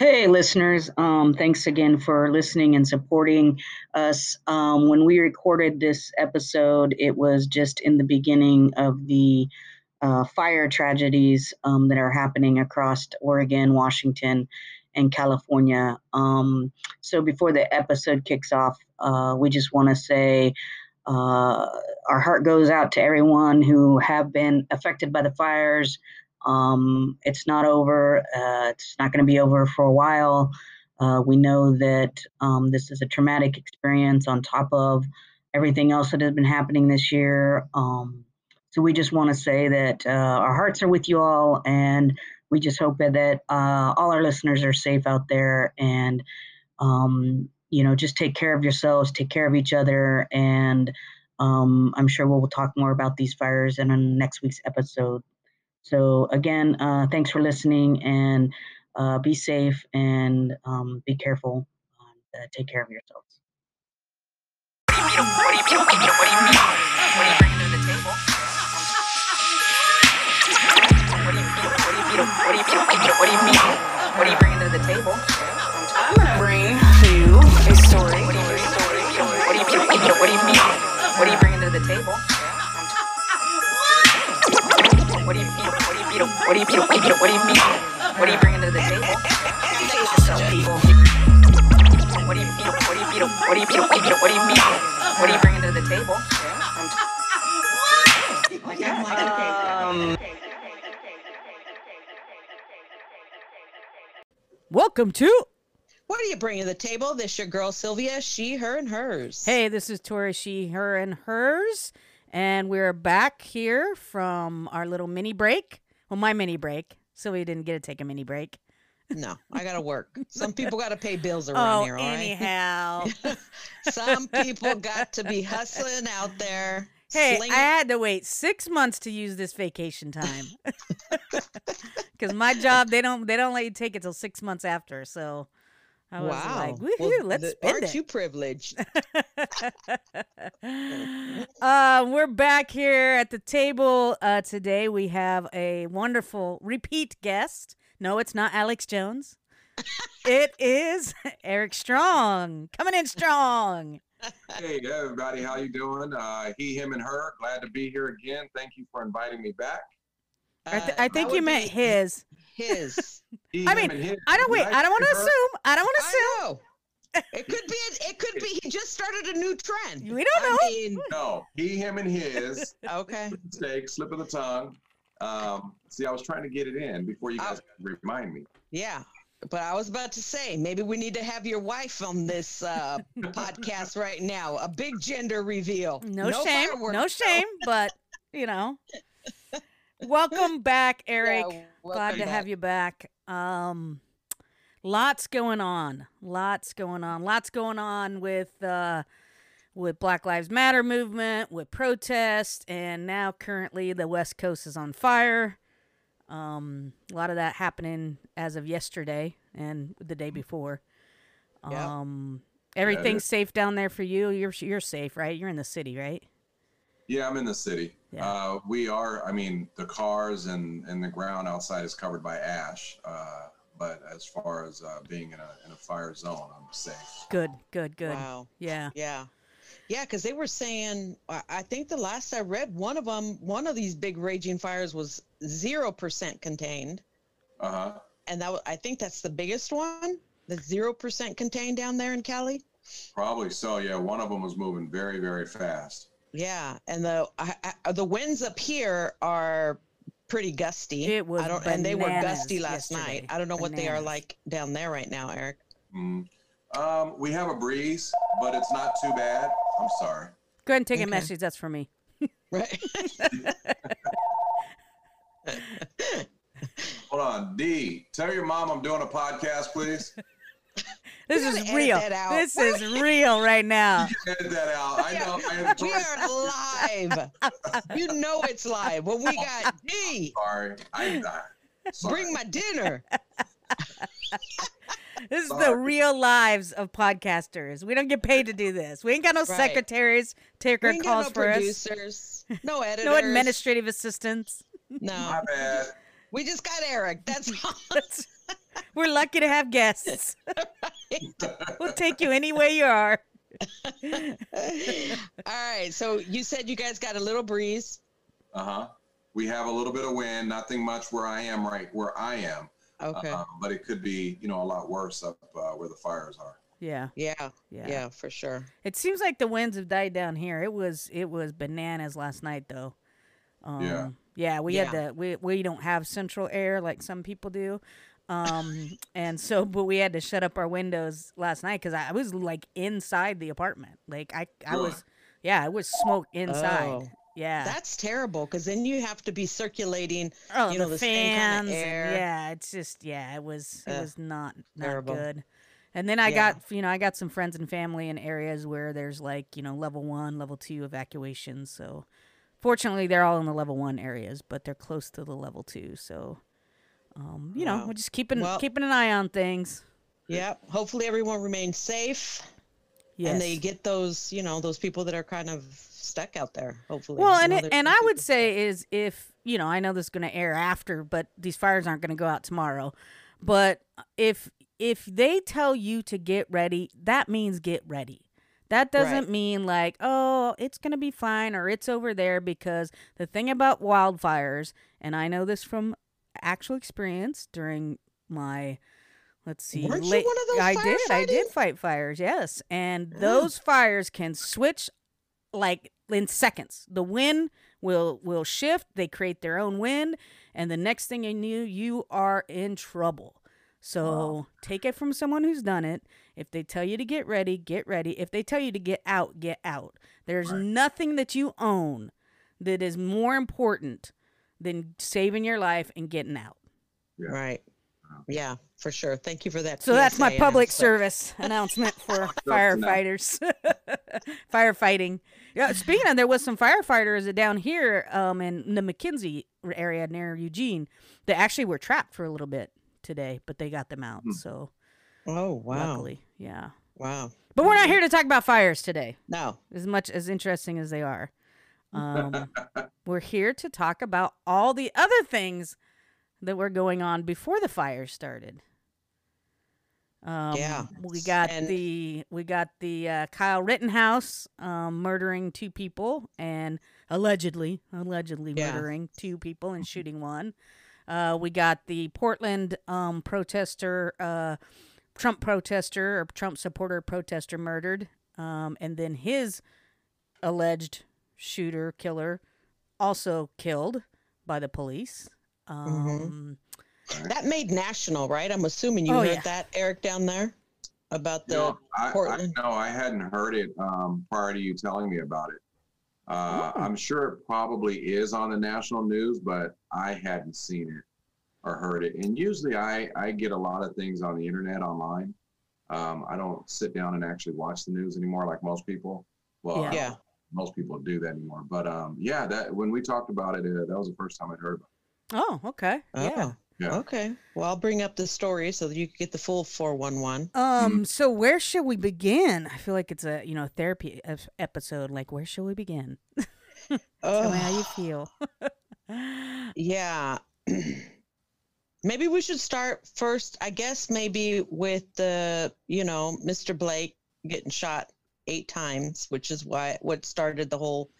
Hey, listeners. Um, thanks again for listening and supporting us. Um, when we recorded this episode, it was just in the beginning of the uh, fire tragedies um, that are happening across Oregon, Washington, and California. Um, so before the episode kicks off, uh, we just want to say uh, our heart goes out to everyone who have been affected by the fires. Um, it's not over. Uh, it's not going to be over for a while. Uh, we know that um, this is a traumatic experience on top of everything else that has been happening this year. Um, so we just want to say that uh, our hearts are with you all, and we just hope that uh, all our listeners are safe out there, and um, you know, just take care of yourselves, take care of each other, and um, I'm sure we'll, we'll talk more about these fires in next week's episode. So again, uh, thanks for listening and uh, be safe and um, be careful. Uh, take care of yourselves. What do you What do you What do you What What do you bring to the table? I'm gonna bring you a story. What do you mean? What do you bring to the table? What do you feel? What do you feel? What do you feel? What do you What do you mean? What are you bringing to the table? Yourself, people. What do you feel? What do you feel? What do you feel? What do you What do you mean? What are you bringing to the table? Um, Welcome to. What are you bringing to the table? This your girl Sylvia, she, her, and hers. Hey, this is Tori, she, her, and hers. And we're back here from our little mini break. Well, my mini break. So we didn't get to take a mini break. No, I gotta work. Some people gotta pay bills around oh, here. All anyhow, right? some people got to be hustling out there. Hey, slinging. I had to wait six months to use this vacation time because my job they don't they don't let you take it till six months after. So I was wow. like, woohoo, well, let's the, spend aren't it. you privileged? uh, we're back here at the table uh, today. We have a wonderful repeat guest. No, it's not Alex Jones. it is Eric Strong coming in strong. Hey everybody, how you doing? Uh, he, him, and her. Glad to be here again. Thank you for inviting me back. I, th- I think you meant his. His. He, I mean, him, and. I don't wait. I don't want to assume. I don't want to assume. Know. It could be. It could be. He just started a new trend. We don't know. I mean, No, he, him, and his. okay. Mistake, slip of the tongue. Um, see, I was trying to get it in before you guys remind me. Yeah. But I was about to say, maybe we need to have your wife on this uh, podcast right now. A big gender reveal. No, shame. No shame. But you know, welcome back, Eric. Yeah, Glad welcome to have you back. Um, lots going on. Lots going on. Lots going on with uh, with Black Lives Matter movement, with protests, and now currently the West Coast is on fire. Um, a lot of that happening as of yesterday and the day before. Yeah. Um, everything's is. safe down there for you. You're you're safe, right? You're in the city, right? Yeah, I'm in the city. Yeah. Uh, we are. I mean, the cars and and the ground outside is covered by ash. Uh, but as far as uh, being in a in a fire zone, I'm safe. Good, good, good. Wow. Yeah. Yeah. Yeah, because they were saying, I I think the last I read, one of them, one of these big raging fires was zero percent contained, Uh huh. and that wa- I think that's the biggest one. That's zero percent contained down there in Cali. Probably so. Yeah, one of them was moving very very fast. Yeah, and the I, I, the winds up here are pretty gusty. It was I don't, and they were gusty last yesterday. night. I don't know what they are like down there right now, Eric. Mm. Um, we have a breeze, but it's not too bad. I'm sorry. Go ahead and take a message. That's for me. Right. Hold on, D. Tell your mom I'm doing a podcast, please. This is real. This is real right now. Edit that out. I know. I we are live. You know it's live. When we got D, sorry. I'm uh, sorry. bring my dinner. This is the real lives of podcasters. We don't get paid to do this. We ain't got no Right. secretaries take our calls no for us. No producers, no editors, No administrative assistants. No, My bad. we just got Eric. That's all. That's- We're lucky to have guests. we'll take you any way you are. All right. So you said you guys got a little breeze. Uh huh. We have a little bit of wind, nothing much where I am right where I am. Okay. Uh, but it could be, you know, a lot worse up uh, where the fires are. Yeah, yeah, yeah. yeah. for sure. It seems like the winds have died down here. It was it was bananas last night though. Um, Yeah. Yeah, we had Yeah. to we we don't have central air like some people do. Um and so but we had to shut up our windows last night cuz I was like inside the apartment. Like I I was yeah, I was smoke inside. Oh. Yeah. That's terrible because then you have to be circulating. oh, you know, the, fans. and- air. yeah, it's just yeah, it was it Ugh, was not not terrible. good. And then I Yeah. got you know I got some friends and family in areas where there's like you know level one, level two evacuations. So fortunately, they're all in the level one areas, but they're close to the level two. So um, you know Wow. we're just keeping Well- keeping an eye on things. Yep. Hopefully everyone remains safe Yes. and they get those, you know, those people that are kind of stuck out there. Hopefully. Well, and it, and I would say is if you know I know this is going to air after, but these fires aren't going to go out tomorrow. But if if they tell you to get ready, that means get ready. That doesn't Right. mean like oh it's going to be fine or it's over there because the thing about wildfires, and I know this from actual experience during my let's see Weren't you late- one of those I did I did fight fires yes and Yeah. those fires can switch like in seconds. The wind will will shift. They create their own wind, and the next thing you knew, you are in trouble. So take it from someone who's done it. If they tell you to get ready, get ready. If they tell you to get out, get out. There's Right. nothing that you own that is more important than saving your life and getting out. Yeah. Right. Yeah, for sure. Thank you for that. So that's my public service announcement for firefighters. Firefighting. Yeah, speaking of, there was some firefighters down here um, in the McKenzie area near Eugene that actually were trapped for a little bit today, but they got them out. Hmm. So Oh, wow. luckily, yeah. Wow. But we're not here to talk about fires today, No. as much as interesting as they are. Um, we're here to talk about all the other things that were going on before the fire started. Um, Yeah. we got And- the we got the uh, Kyle Rittenhouse um, murdering two people and allegedly allegedly Yeah. murdering two people and shooting one. Uh, we got the Portland um, protester, uh, Trump protester or Trump supporter protester murdered, um, and then his alleged shooter killer also killed by the police. Um, That made national, right? I'm assuming you Oh, heard yeah. that, Eric, down there about the. You know, I, I Portland. know I hadn't heard it um, prior to you telling me about it. Uh, Oh. I'm sure it probably is on the national news, but I hadn't seen it or heard it. And usually I, I get a lot of things on the internet online. Um, I don't sit down and actually watch the news anymore like most people. Well, Yeah. I don't Yeah. know if most people do that anymore. But um, yeah, that when we talked about it, uh, that was the first time I'd heard about oh, okay, yeah. Oh, Yeah. Okay. Well, I'll bring up the story so that you can get the full 411. Um. So where should we begin? I feel like it's a you know therapy episode. Like where should we begin? Tell me how you Oh, feel. yeah. maybe we should start first, I guess, maybe with the, you know, Mr. Blake getting shot eight times, which is why what started the whole,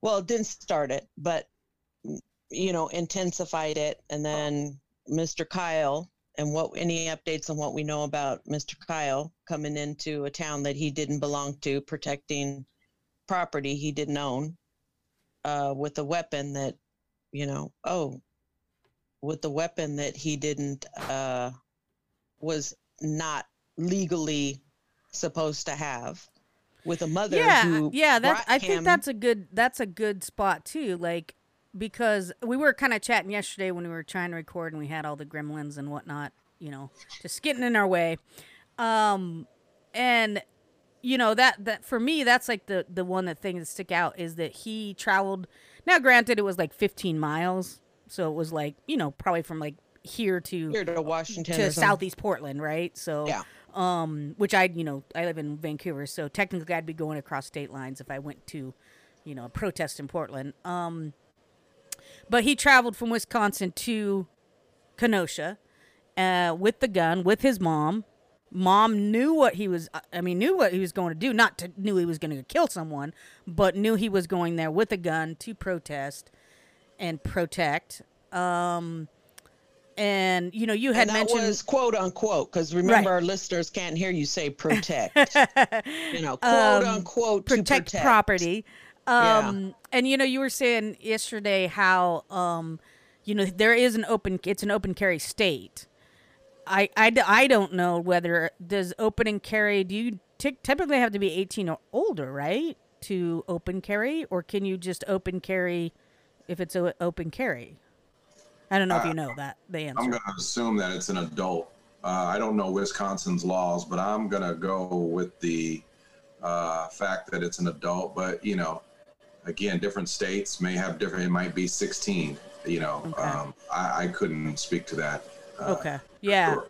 well, it didn't start it, but, you know, intensified it. And then Mr. Kyle and what any updates on what we know about Mr. Kyle coming into a town that he didn't belong to, protecting property he didn't own uh, with a weapon that, you know, oh, with the weapon that he didn't, uh, was not legally supposed to have, with a mother yeah, who, yeah. That brought I think that's a good that's a good spot too. Like because we were kind of chatting yesterday when we were trying to record and we had all the gremlins and whatnot, you know, just getting in our way. Um, and you know that that for me that's like the the one that thing that stick out is that he traveled. Now, granted, it was like 15 miles, so it was like you know probably from like here to here to Washington to southeast Portland, right? So Yeah. Um which I you know I live in Vancouver, so technically I'd be going across state lines if I went to you know a protest in Portland. Um but he traveled from Wisconsin to Kenosha uh, with the gun with his mom. Mom knew what he was. I mean, knew what he was going to do. Not to knew he was going to kill someone, but knew he was going there with a gun to protest and protect. Um, and you know, you had mentioned was quote unquote because remember Right. our listeners can't hear you say protect. you know, quote Um, unquote to protect, protect property. Yeah. Um, and you know, you were saying yesterday how um, you know, there is an open. It's an open carry state. I, I, I don't know whether does open and carry. Do you ty- typically have to be eighteen or older, right, to open carry, or can you just open carry if it's a open carry? I don't know if Uh, you know that the answer. I'm going to assume that it's an adult. Uh, I don't know Wisconsin's laws, but I'm going to go with the uh, fact that it's an adult. But, you know, again, different states may have different, it might be 16. You know, Okay. um, I, I couldn't speak to that. Uh, Okay. Yeah. sure.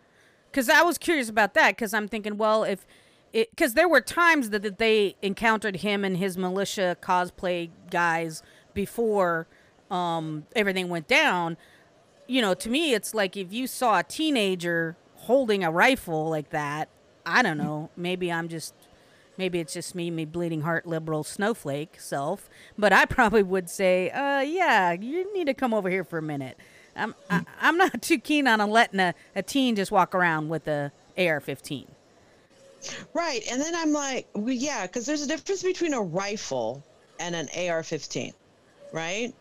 Because I was curious about that. Because I'm thinking, well, if because there were times that, that they encountered him and his militia cosplay guys before um, everything went down. You know, to me, it's like if you saw a teenager holding a rifle like that, I don't know. Maybe I'm just. Maybe it's just me, me bleeding heart liberal snowflake self, but I probably would say, uh, yeah, you need to come over here for a minute. I'm I, I'm not too keen on letting a, a teen just walk around with a AR-15. Right. And then I'm like, well, yeah, because there's a difference between a rifle and an AR-15, right?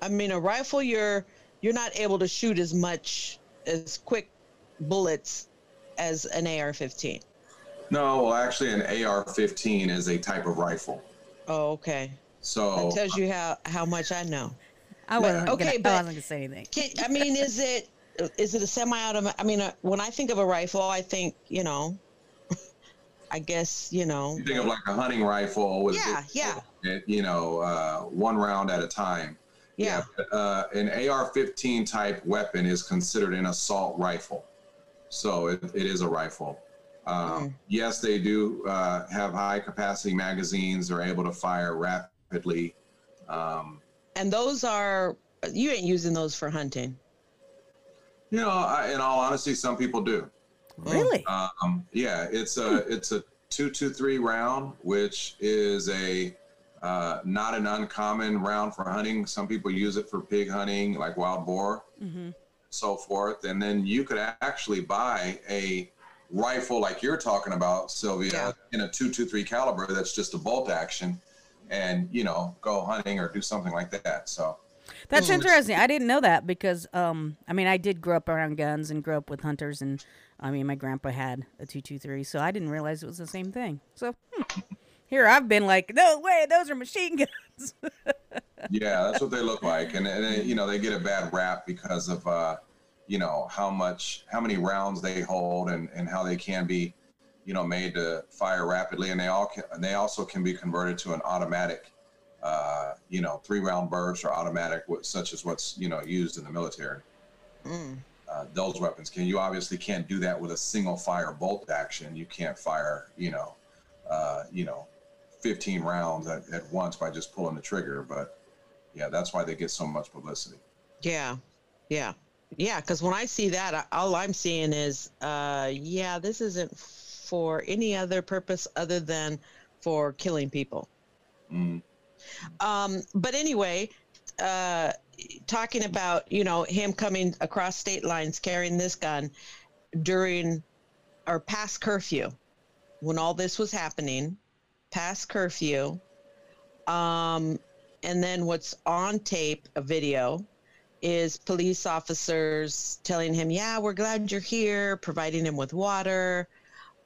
I mean, a rifle, you're you're not able to shoot as much as quick bullets as an AR-15. No, well, actually, an AR-15 is a type of rifle. Oh, okay. So That tells you how how much I know. I wasn't okay, gonna, but- I wasn't gonna say anything. Can, I mean, is it is it a semi-automatic? I mean, uh, when I think of a rifle, I think you know, I guess you know. you think of like a hunting rifle with, Yeah, yeah. it, you know, uh, one round at a time. Yeah. but, uh, an AR-15 type weapon is considered an assault rifle, so it, it is a rifle. Um, Mm. Yes, they do uh, have high capacity magazines. They're able to fire rapidly. Um, And those are you ain't using those for hunting. you know, I, in all honesty, some people do. Really? Um, yeah, it's a it's a two two three round, which is a uh, not an uncommon round for hunting. Some people use it for pig hunting, like wild boar. mm-hmm. so forth. And then you could actually buy a rifle like you're talking about, Sylvia, Yeah. in a 223 caliber that's just a bolt action and, you know, go hunting or do something like that. So, That's Mm. interesting. I didn't know that because, um, I mean, I did grow up around guns and grew up with hunters, and I mean, my grandpa had a two two three, so I didn't realize it was the same thing. So hmm. Here I've been like, no way, those are machine guns. yeah, that's what they look like. And, and you know, they get a bad rap because of, uh, you know, how much, how many rounds they hold and, and how they can be, you know, made to fire rapidly. And they all can, and they also can be converted to an automatic, uh, you know, three round burst or automatic, such as what's, you know, used in the military. Mm. uh, those weapons can you obviously can't do that with a single fire bolt action you can't fire you know uh, you know 15 rounds at, at once by just pulling the trigger but yeah that's why they get so much publicity Yeah, yeah, yeah. Because when I see that, all I'm seeing is, uh, yeah, this isn't for any other purpose other than for killing people. mm. Um, but anyway, uh, talking about you know him coming across state lines carrying this gun during or past curfew, when all this was happening, past curfew, um, and then what's on tape, a video, is police officers telling him, "Yeah, we're glad you're here," providing him with water,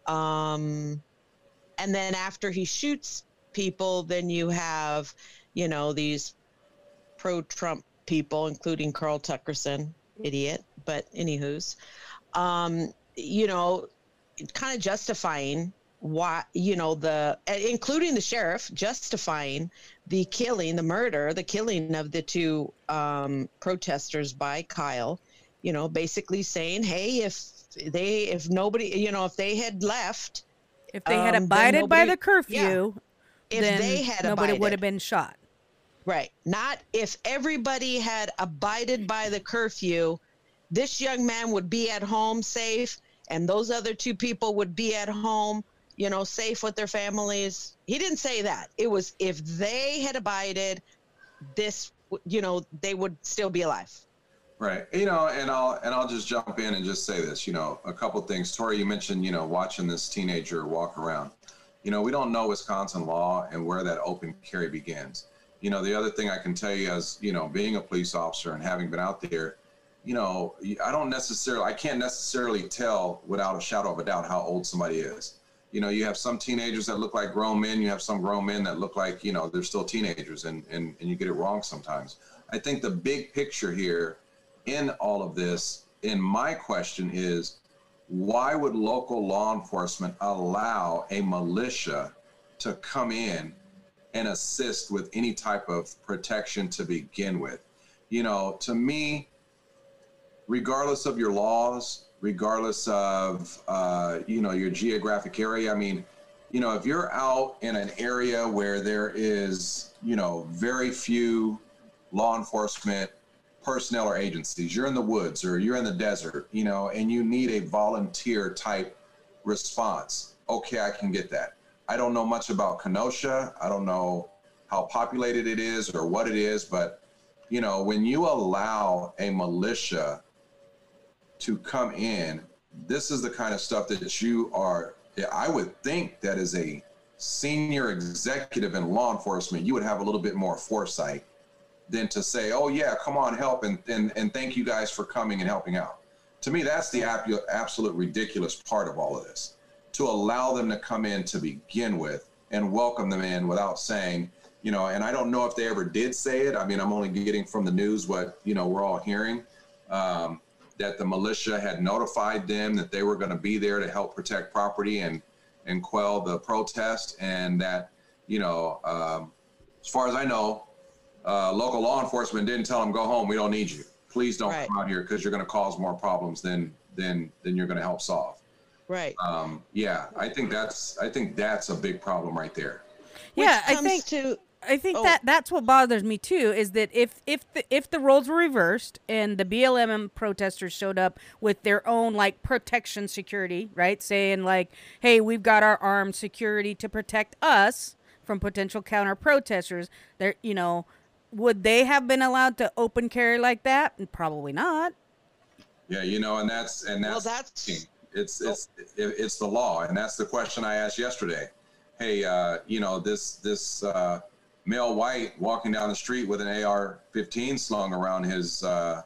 um, and then after he shoots people, then you have, you know, these pro-Trump people, including Carl Tuckerson, idiot, but anywho's, um, you know, kind of justifying why, you know, the uh, including the sheriff justifying the killing, the murder, the killing of the two um, protesters by Kyle. You know, basically saying, hey, if they, if nobody, you know, if they had left, If they had Um, abided by the curfew, if then they had nobody would have been shot. Right. Not if everybody had abided by the curfew, this young man would be at home safe and those other two people would be at home, you know, safe with their families. He didn't say that. It was if they had abided, this, you know, they would still be alive. Right. You know, and I'll and I'll just jump in and just say this. You know, a couple things. Tori, you mentioned you know watching this teenager walk around. You know, we don't know Wisconsin law and where that open carry begins. You know, the other thing I can tell you as you know, being a police officer and having been out there, you know, I don't necessarily, I can't necessarily tell without a shadow of a doubt how old somebody is. You know, you have some teenagers that look like grown men. You have some grown men that look like, you know, they're still teenagers and, and, and you get it wrong sometimes. I think the big picture here in all of this, in my question is, why would local law enforcement allow a militia to come in and assist with any type of protection to begin with? You know, to me, regardless of your laws, regardless of uh, you know your geographic area, I mean, you know, if you're out in an area where there is, you know, very few law enforcement personnel or agencies. You're in the woods or you're in the desert, you know, and you need a volunteer type response. Okay, I can get that. I don't know much about Kenosha. I don't know how populated it is or what it is, but you know, when you allow a militia to come in, this is the kind of stuff that you are I would think that as a senior executive in law enforcement, you would have a little bit more foresight than to say, oh, yeah, come on, help, and, and, and thank you guys for coming and helping out. To me, that's the absolute ridiculous part of all of this to allow them to come in to begin with and welcome them in without saying, you know, and I don't know if they ever did say it. I mean, I'm only getting from the news what, you know, we're all hearing um, that the militia had notified them that they were going to be there to help protect property and, and quell the protest. And that, you know, um, as far as I know, uh, local law enforcement didn't tell them go home. We don't need you. Please don't Right. come out here because you're going to cause more problems than than than you're going to help solve. Right. Um, yeah, I think that's I think that's a big problem right there. yeah, Which I think to I think Oh. that that's what bothers me too is that if if the if the roles were reversed and the BLM protesters showed up with their own like protection security, right? Saying like, "Hey, we've got our armed security to protect us from potential counter protesters." There, you know, would they have been allowed to open carry like that? Probably not. Yeah, you know, and that's and that's, well, that's that's it's it's it, it's the law, and that's the question I asked yesterday. Hey, uh, you know this this uh, male white walking down the street with an AR-15 slung around his uh,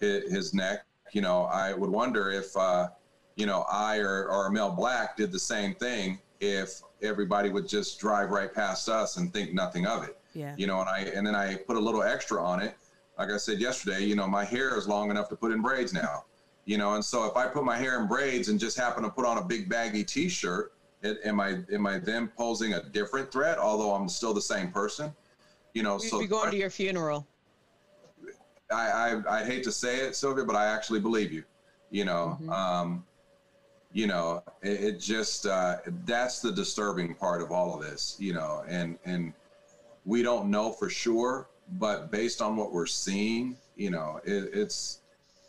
his, his neck. You know, I would wonder if uh, you know I or, or a male black did the same thing if everybody would just drive right past us and think nothing of it. Yeah. You know, and I and then I put a little extra on it. Like I said yesterday, you know, my hair is long enough to put in braids now you know and so if i put my hair in braids and just happen to put on a big baggy t-shirt it, am i am i then posing a different threat although i'm still the same person you know we'd so be going to your funeral. I, I i hate to say it sylvia but i actually believe you you know Mhm. um you know it, it just uh that's the disturbing part of all of this you know and and we don't know for sure but based on what we're seeing you know it, it's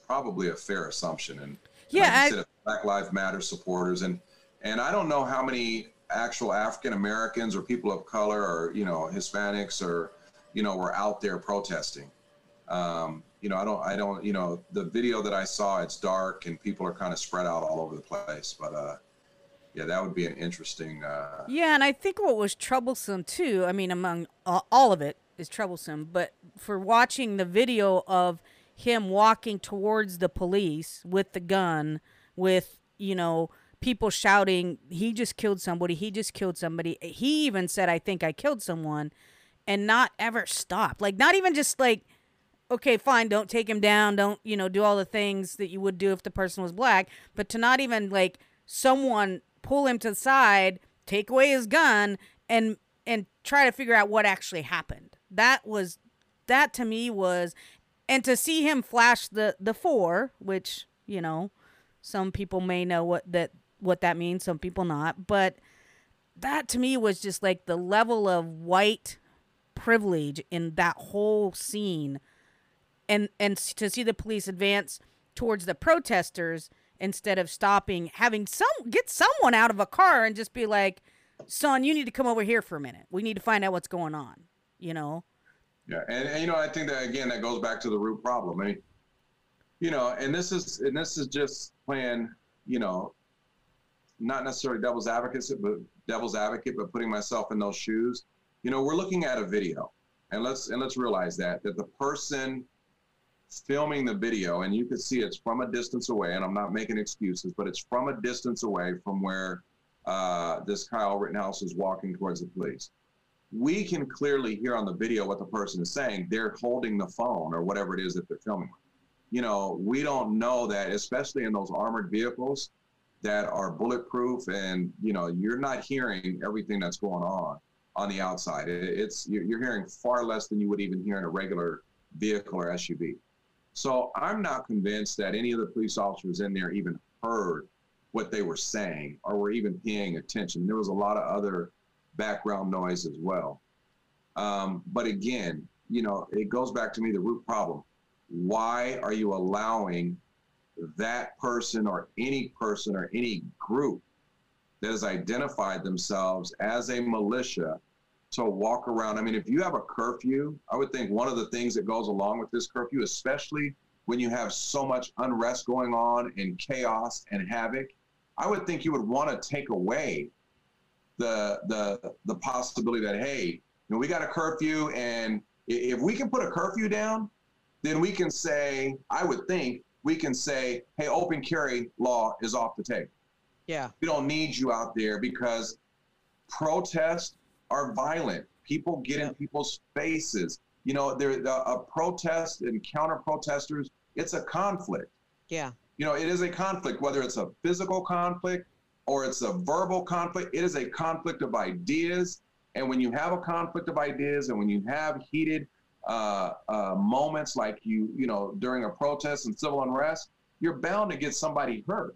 probably a fair assumption and Yeah, like I- said, Black Lives Matter supporters, and and I don't know how many actual African Americans or people of color or you know Hispanics or you know were out there protesting. Um, you know, I don't, I don't, you know, the video that I saw, it's dark and people are kind of spread out all over the place. But uh, yeah, that would be an interesting. Uh, Yeah, and I think what was troublesome too, I mean, among uh, all of it is troublesome, but for watching the video of him walking towards the police with the gun, with, you know, people shouting, he just killed somebody, he just killed somebody. He even said, I think I killed someone, and not ever stop. Like, not even just like, okay, fine, don't take him down, don't, you know, do all the things that you would do if the person was black, but to not even like someone pull him to the side, take away his gun and and try to figure out what actually happened. That was that to me was and to see him flash the the 4, which, you know, some people may know what that what that means, some people not, but that to me was just like the level of white privilege in that whole scene and and to see the police advance towards the protesters instead of stopping, having some get someone out of a car and just be like, "Son, you need to come over here for a minute. We need to find out what's going on." You know. Yeah, and, and you know, I think that again, that goes back to the root problem. I mean, you know, and this is and this is just playing, you know, not necessarily devil's advocate, but devil's advocate, but putting myself in those shoes. You know, we're looking at a video, and let's and let's realize that that the person filming the video, and you can see it's from a distance away, and I'm not making excuses, but it's from a distance away from where uh, this Kyle Rittenhouse is walking towards the police. We can clearly hear on the video what the person is saying. They're holding the phone or whatever it is that they're filming. You know, we don't know that, especially in those armored vehicles that are bulletproof, and you know, you're not hearing everything that's going on on the outside. It's you're hearing far less than you would even hear in a regular vehicle or SUV. So I'm not convinced that any of the police officers in there even heard what they were saying or were even paying attention. There was a lot of other background noise as well. Um, but again, you know, it goes back to me the root problem. Why are you allowing that person or any person or any group that has identified themselves as a militia to walk around. I mean, if you have a curfew, I would think one of the things that goes along with this curfew, especially when you have so much unrest going on and chaos and havoc, I would think you would want to take away the the the possibility that hey, you know, we got a curfew, and if we can put a curfew down, then we can say, I would think we can say, hey, open carry law is off the table. Yeah. We don't need you out there because protests are violent. People get in people's faces. You know, there a protest and counter protesters. It's a conflict. Yeah. You know, it is a conflict, whether it's a physical conflict or it's a verbal conflict. It is a conflict of ideas. And when you have a conflict of ideas, and when you have heated uh, uh, moments like you, you know, during a protest and civil unrest, you're bound to get somebody hurt.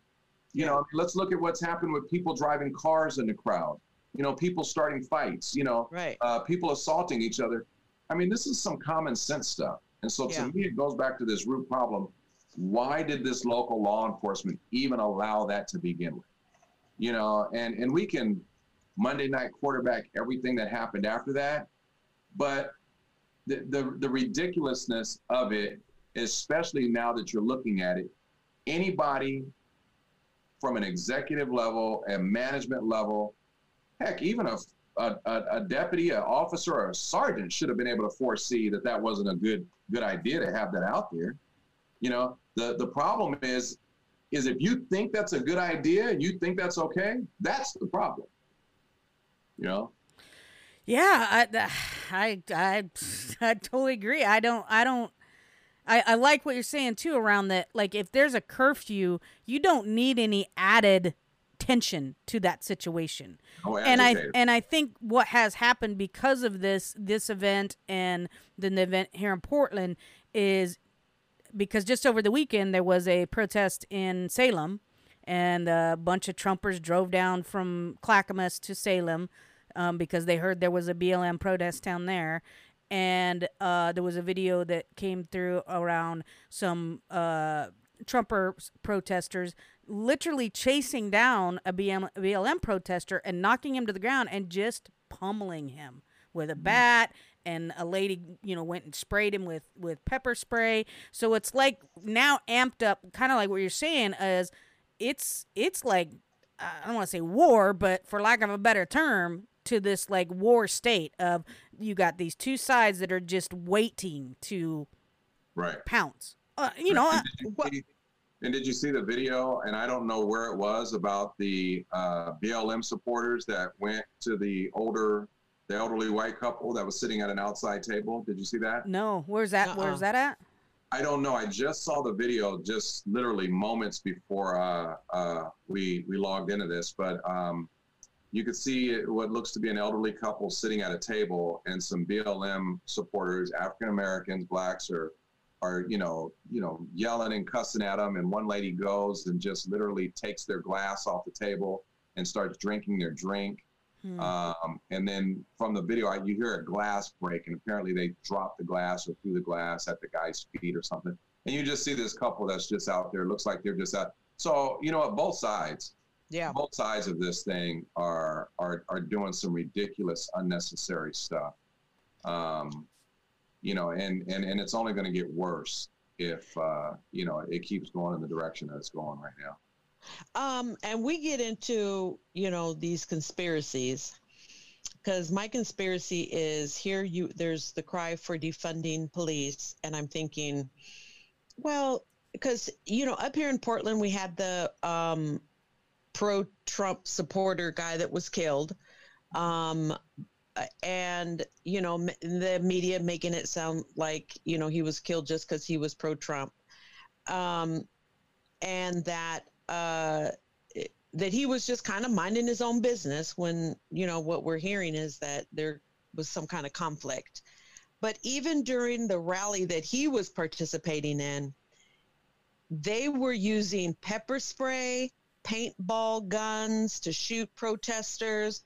You know, let's look at what's happened with people driving cars in the crowd you know, people starting fights, you know, right. uh, people assaulting each other. I mean, this is some common sense stuff. And so to me, it goes back to this root problem. Why did this local law enforcement even allow that to begin with? You know, and, and we can Monday night quarterback everything that happened after that. But the, the, ridiculousness of it, especially now that you're looking at it, anybody from an executive level and management level heck, even a, a, a deputy, an officer, or a sergeant should have been able to foresee that that wasn't a good good idea to have that out there. You know, the the problem is is if you think that's a good idea you think that's okay, that's the problem. You know. Yeah, I, I, I, I totally agree. I don't, I don't, I, I like what you're saying too around that. Like, if there's a curfew, you don't need any added tension to that situation. Oh, and I and I think what has happened because of this this event and then the event here in Portland is because just over the weekend there was a protest in Salem and a bunch of Trumpers drove down from Clackamas to Salem um, because they heard there was a BLM protest down there. And uh, there was a video that came through around some uh, Trumper protesters literally chasing down a BM, BLM protester and knocking him to the ground and just pummeling him with a mm-hmm. bat and a lady you know went and sprayed him with with pepper spray so it's like now amped up kind of like what you're saying is it's it's like i don't want to say war but for lack of a better term to this like war state of you got these two sides that are just waiting to right pounce uh, you know uh, what and did you see the video? And I don't know where it was about the uh, BLM supporters that went to the older, the elderly white couple that was sitting at an outside table. Did you see that? No. Where's that? Uh-uh. Where's that at? I don't know. I just saw the video just literally moments before uh, uh, we we logged into this, but um, you could see what looks to be an elderly couple sitting at a table and some BLM supporters, African Americans, blacks, or are you know you know yelling and cussing at them and one lady goes and just literally takes their glass off the table and starts drinking their drink hmm. um, and then from the video you hear a glass break and apparently they dropped the glass or threw the glass at the guy's feet or something and you just see this couple that's just out there. Looks like they're just out. So you know, at both sides, Yeah. both sides of this thing are are are doing some ridiculous, unnecessary stuff. Um, you know, and and and it's only going to get worse if uh, you know it keeps going in the direction that it's going right now. Um, and we get into, you know, these conspiracies because my conspiracy is here you there's the cry for defunding police and I'm thinking, well, because you know, up here in Portland we had the um pro Trump supporter guy that was killed. Um and you know the media making it sound like you know he was killed just because he was pro Trump. Um and that uh, that he was just kind of minding his own business when you know what we're hearing is that there was some kind of conflict but even during the rally that he was participating in they were using pepper spray paintball guns to shoot protesters.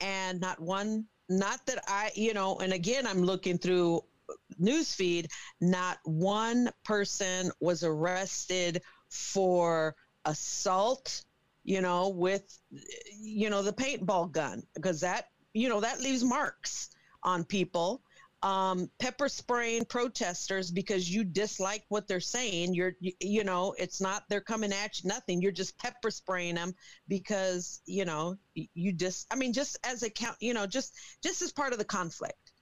And not one not that i you know and again i'm looking through newsfeed not one person was arrested for assault you know with you know the paintball gun because that you know that leaves marks on people um, pepper spraying protesters because you dislike what they're saying. You're you, you know it's not they're coming at you nothing. You're just pepper spraying them because you know you just i mean just as a count you know just just as part of the conflict.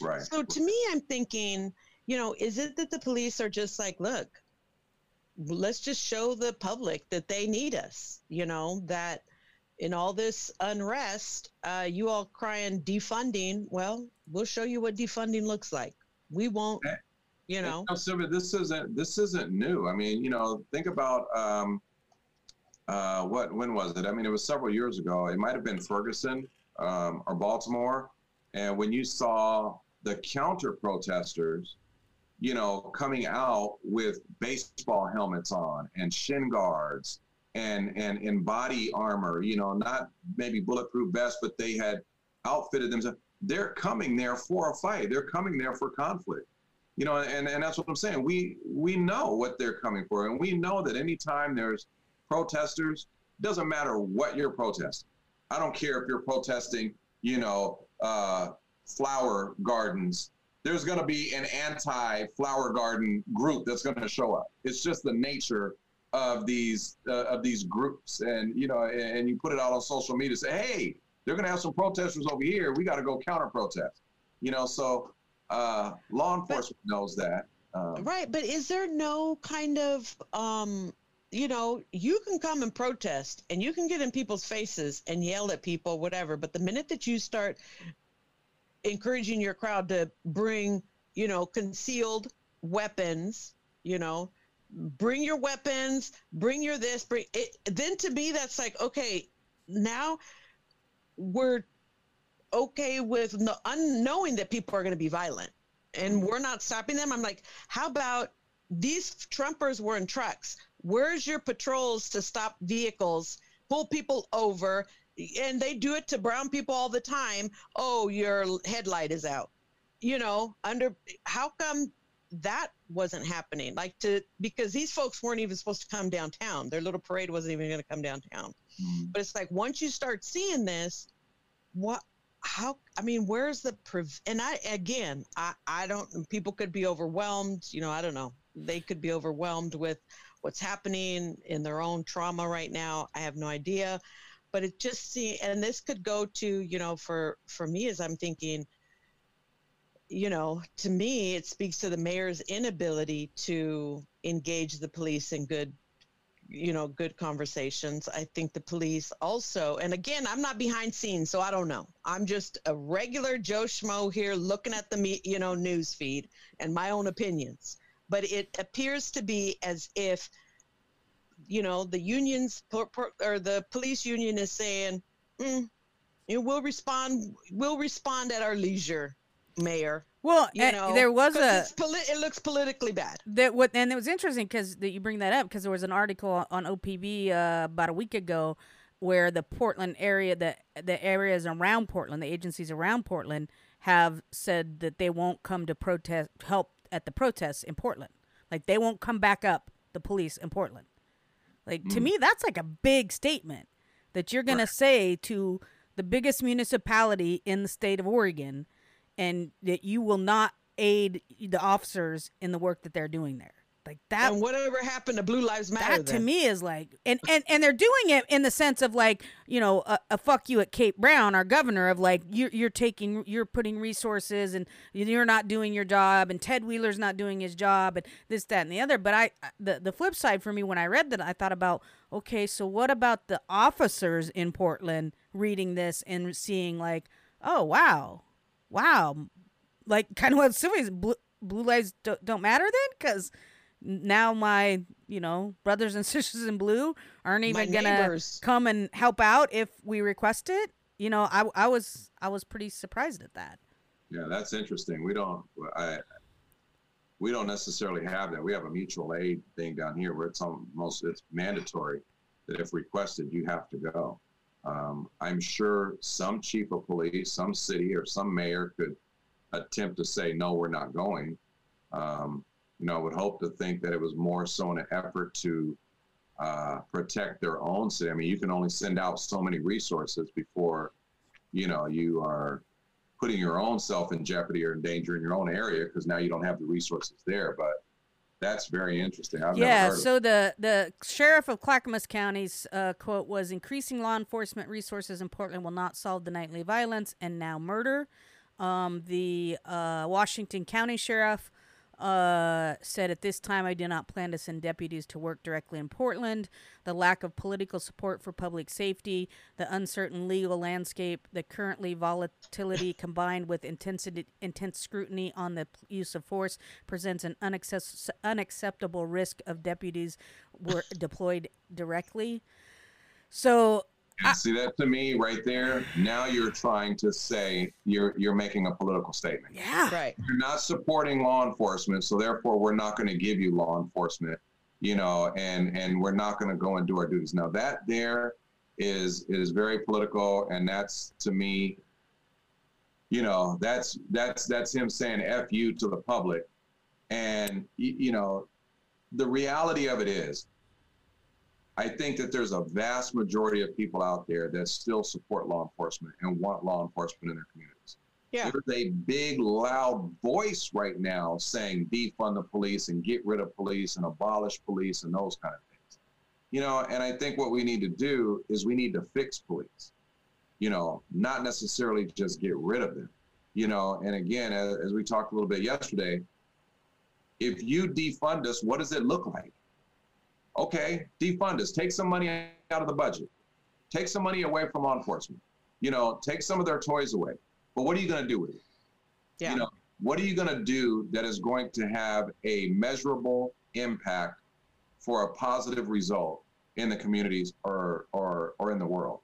Right. so to me, I'm thinking, you know, is it that the police are just like, look, let's just show the public that they need us, you know, that in all this unrest, uh, you all crying defunding. Well, we'll show you what defunding looks like. We won't, you know. No, Sylvia, this isn't this isn't new. I mean, you know, think about um, uh, what when was it? I mean, it was several years ago. It might have been Ferguson um, or Baltimore, and when you saw the counter protesters, you know, coming out with baseball helmets on and shin guards and and in body armor, you know, not maybe bulletproof vests, but they had outfitted themselves. They're coming there for a fight. They're coming there for conflict. You know and, and that's what i'm saying. We we know what they're coming for and we know that anytime there's protesters doesn't matter what you're protesting. I don't care if you're protesting you know uh, flower gardens. There's going to be an anti-flower garden group that's going to show up. It's just the nature of these uh, of these groups and you know and, and you put it out on social media say hey they're going to have some protesters over here we got to go counter protest you know so uh, law enforcement knows that. Um, Right, but is there no kind of um you know, you can come and protest and you can get in people's faces and yell at people whatever, but the minute that you start encouraging your crowd to bring, you know, concealed weapons, you know, bring your weapons, bring your this, bring it then to me that's like okay, now we're okay with no, unknowing that people are going to be violent and mm-hmm. we're not stopping them. I'm like, how about these Trumpers were in trucks? Where's your patrols to stop vehicles, pull people over? And they do it to brown people all the time. Oh, your headlight is out. You know, under how come that wasn't happening? Like to because these folks weren't even supposed to come downtown. Their little parade wasn't even going to come downtown. mm, But it's like once you start seeing this, what how I mean, where's the prev- and I again, I I don't people could be overwhelmed, you know, I don't know. They could be overwhelmed with what's happening in their own trauma right now. I have no idea. But it just see and this could go to, you know, for for me as I'm thinking you know, to me, it speaks to the mayor's inability to engage the police in good you know good conversations. I think the police also and again i'm not behind scenes so i don't know. I'm just a regular joe schmo here looking at the you know news feed and my own opinions. But it appears to be as if you know the unions or the police union is saying mm, you will respond we'll respond at our leisure mayor Well, you eh, know there was a poli- it looks politically bad that what and it was interesting because that you bring that up because there was an article on OPB uh, about a week ago where the Portland area, the the areas around Portland, the agencies around Portland have said that they won't come to protest help at the protests in Portland. Like they won't come back up the police in Portland. Like to Mm. me, that's like a big statement that you're gonna say to the biggest municipality in the state of Oregon, and that you will not aid the officers in the work that they're doing there. Like that and whatever happened to Blue Lives Matter? that to me is like and and and they're doing it in the sense of like you know a, a fuck you at Kate Brown our governor of like you're you're taking you're putting resources and you're not doing your job and Ted Wheeler's not doing his job and this that and the other but I the the flip side for me when I read that I thought about okay so what about the officers in Portland reading this and seeing like oh wow wow like kind of what Sylvia's blue, blue lives don't, don't matter then because now my you know brothers and sisters in blue aren't even gonna come and help out if we request it you know i, I was i was pretty surprised at that Yeah, that's interesting. We don't, I, we don't necessarily have that. We have a mutual aid thing down here where it's almost, it's mandatory that if requested, you have to go. Um, I'm sure some chief of police, some city or some mayor could attempt to say, no, we're not going. Um, you know, I would hope to think that it was more so an effort to uh, protect their own city. I mean, you can only send out so many resources before, you know, you are putting your own self in jeopardy or in danger in your own area because now you don't have the resources there. But that's very interesting. I've yeah so the the sheriff of clackamas county's uh, quote was increasing law enforcement resources in portland will not solve the nightly violence and now murder um, the uh, washington county sheriff uh, said at this time I do not plan to send deputies to work directly in Portland. The lack of political support for public safety, the uncertain legal landscape, the currently volatility combined with intensity, intense scrutiny on the use of force presents an unaccess- unacceptable risk of deputies were deployed directly. So And see that to me right there. Now you're trying to say you're you're making a political statement. yeah, Right. You're not supporting law enforcement, so therefore we're not going to give you law enforcement. You know, and and we're not going to go and do our duties. Now that there is is very political, and that's to me. You know, that's that's that's him saying "f you" to the public, and you know, the reality of it is, I think that there's a vast majority of people out there that still support law enforcement and want law enforcement in their communities. Yeah. There's a big, loud voice right now saying defund the police and get rid of police and abolish police and those kind of things. You know, and I think what we need to do is we need to fix police, you know, not necessarily just get rid of them. You know, and again, as, as we talked a little bit yesterday, if you defund us, what does it look like? Okay, defund us, take some money out of the budget, take some money away from law enforcement, you know, take some of their toys away. But what are you going to do with it? Yeah. You know, what are you going to do that is going to have a measurable impact for a positive result in the communities or or or in the world?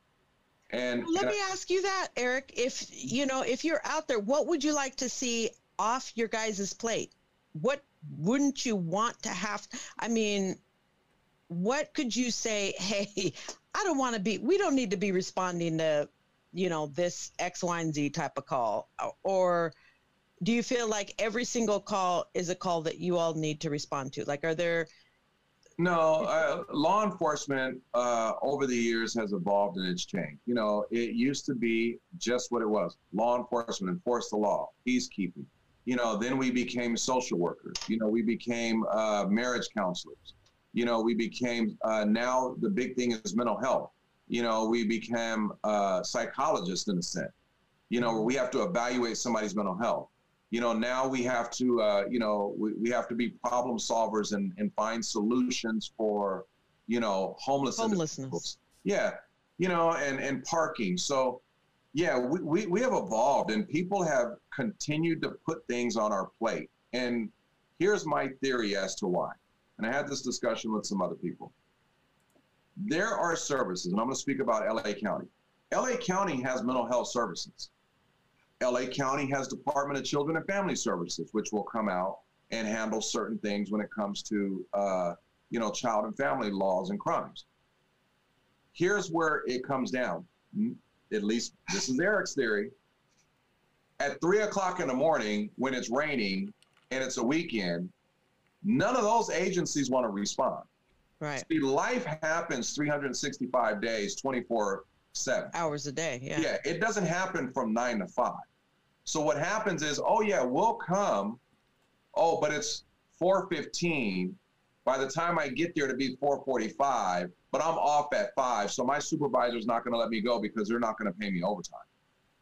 And, Let and me ask you that, Eric. If you know, if you're out there, what would you like to see off your guys' plate? What wouldn't you want to have? I mean, what could you say? Hey, I don't want to be. We don't need to be responding to, you know, this X, Y, and Z type of call. Or do you feel like every single call is a call that you all need to respond to? Like, are there? No, uh, law enforcement uh, over the years has evolved and it's changed. You know, it used to be just what it was law enforcement, enforce the law, peacekeeping. You know, then we became social workers. You know, we became uh, marriage counselors. You know, we became uh, now the big thing is mental health. You know, we became uh, psychologists in a sense. You know, we have to evaluate somebody's mental health you know now we have to uh, you know we, we have to be problem solvers and, and find solutions for you know homeless Homelessness. individuals. yeah you know and and parking so yeah we, we, we have evolved and people have continued to put things on our plate and here's my theory as to why and i had this discussion with some other people there are services and i'm going to speak about la county la county has mental health services LA County has Department of Children and Family Services, which will come out and handle certain things when it comes to, uh, you know, child and family laws and crimes. Here's where it comes down. At least this is Eric's theory. At three o'clock in the morning, when it's raining and it's a weekend, None of those agencies want to respond. Right. See, life happens 365 days, 24 7. Hours a day. Yeah. Yeah, it doesn't happen from nine to five. So what happens is, oh yeah, we'll come. Oh, but it's 4:15. By the time I get there to be 4:45, but I'm off at five, so my supervisor's not going to let me go because they're not going to pay me overtime.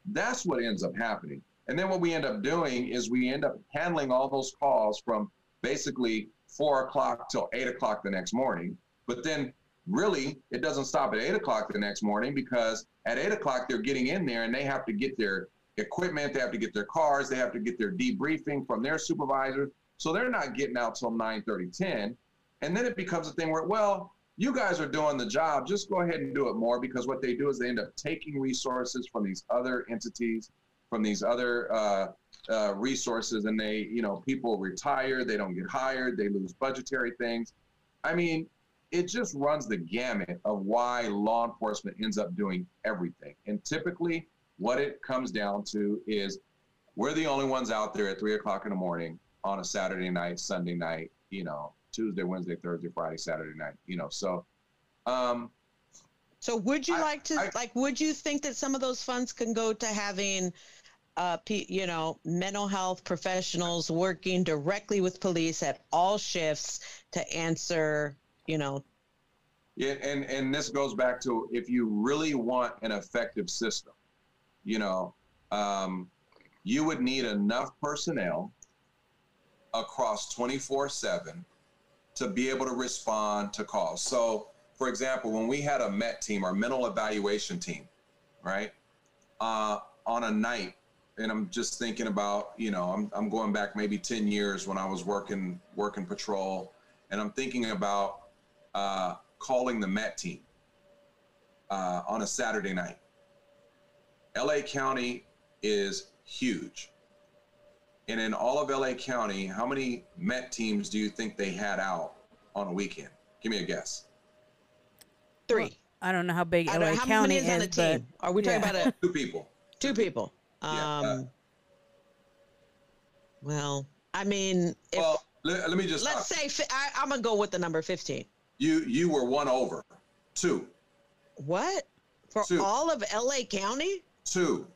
That's what ends up happening. And then what we end up doing is we end up handling all those calls from basically four o'clock till eight o'clock the next morning. But then really it doesn't stop at eight o'clock the next morning because at eight o'clock they're getting in there and they have to get their equipment, they have to get their cars, they have to get their debriefing from their supervisors. So they're not getting out till 9 30, 10. And then it becomes a thing where, well, you guys are doing the job, just go ahead and do it more because what they do is they end up taking resources from these other entities, from these other uh, uh, resources, and they, you know, people retire, they don't get hired, they lose budgetary things. I mean, it just runs the gamut of why law enforcement ends up doing everything. And typically, what it comes down to is we're the only ones out there at three o'clock in the morning on a Saturday night, Sunday night, you know, Tuesday, Wednesday, Thursday, Friday, Saturday night, you know. So, um, So would you I- like to I- like would you think that some of those funds can go to having uh you know mental health professionals working directly with police at all shifts to answer, you know, Yeah, and and this goes back to if you really want an effective system, you know, um, you would need enough personnel across 24/7 to be able to respond to calls. So, for example, when we had a MET team, our mental evaluation team, right, uh, on a night, and I'm just thinking about, you know, I'm I'm going back maybe 10 years when I was working working patrol, and I'm thinking about. Uh, calling the Met team uh, on a Saturday night. LA County is huge. And in all of LA County, how many Met teams do you think they had out on a weekend? Give me a guess. three. I don't know how big I LA know how County many is on a team. Are we talking yeah. about a, Two people. two people? Yeah, Um uh, well, I mean, if Well, let, let me just let's say I, I'm gonna go with the number 15. you you were one over. Two. What? For Two. all of LA County? Two.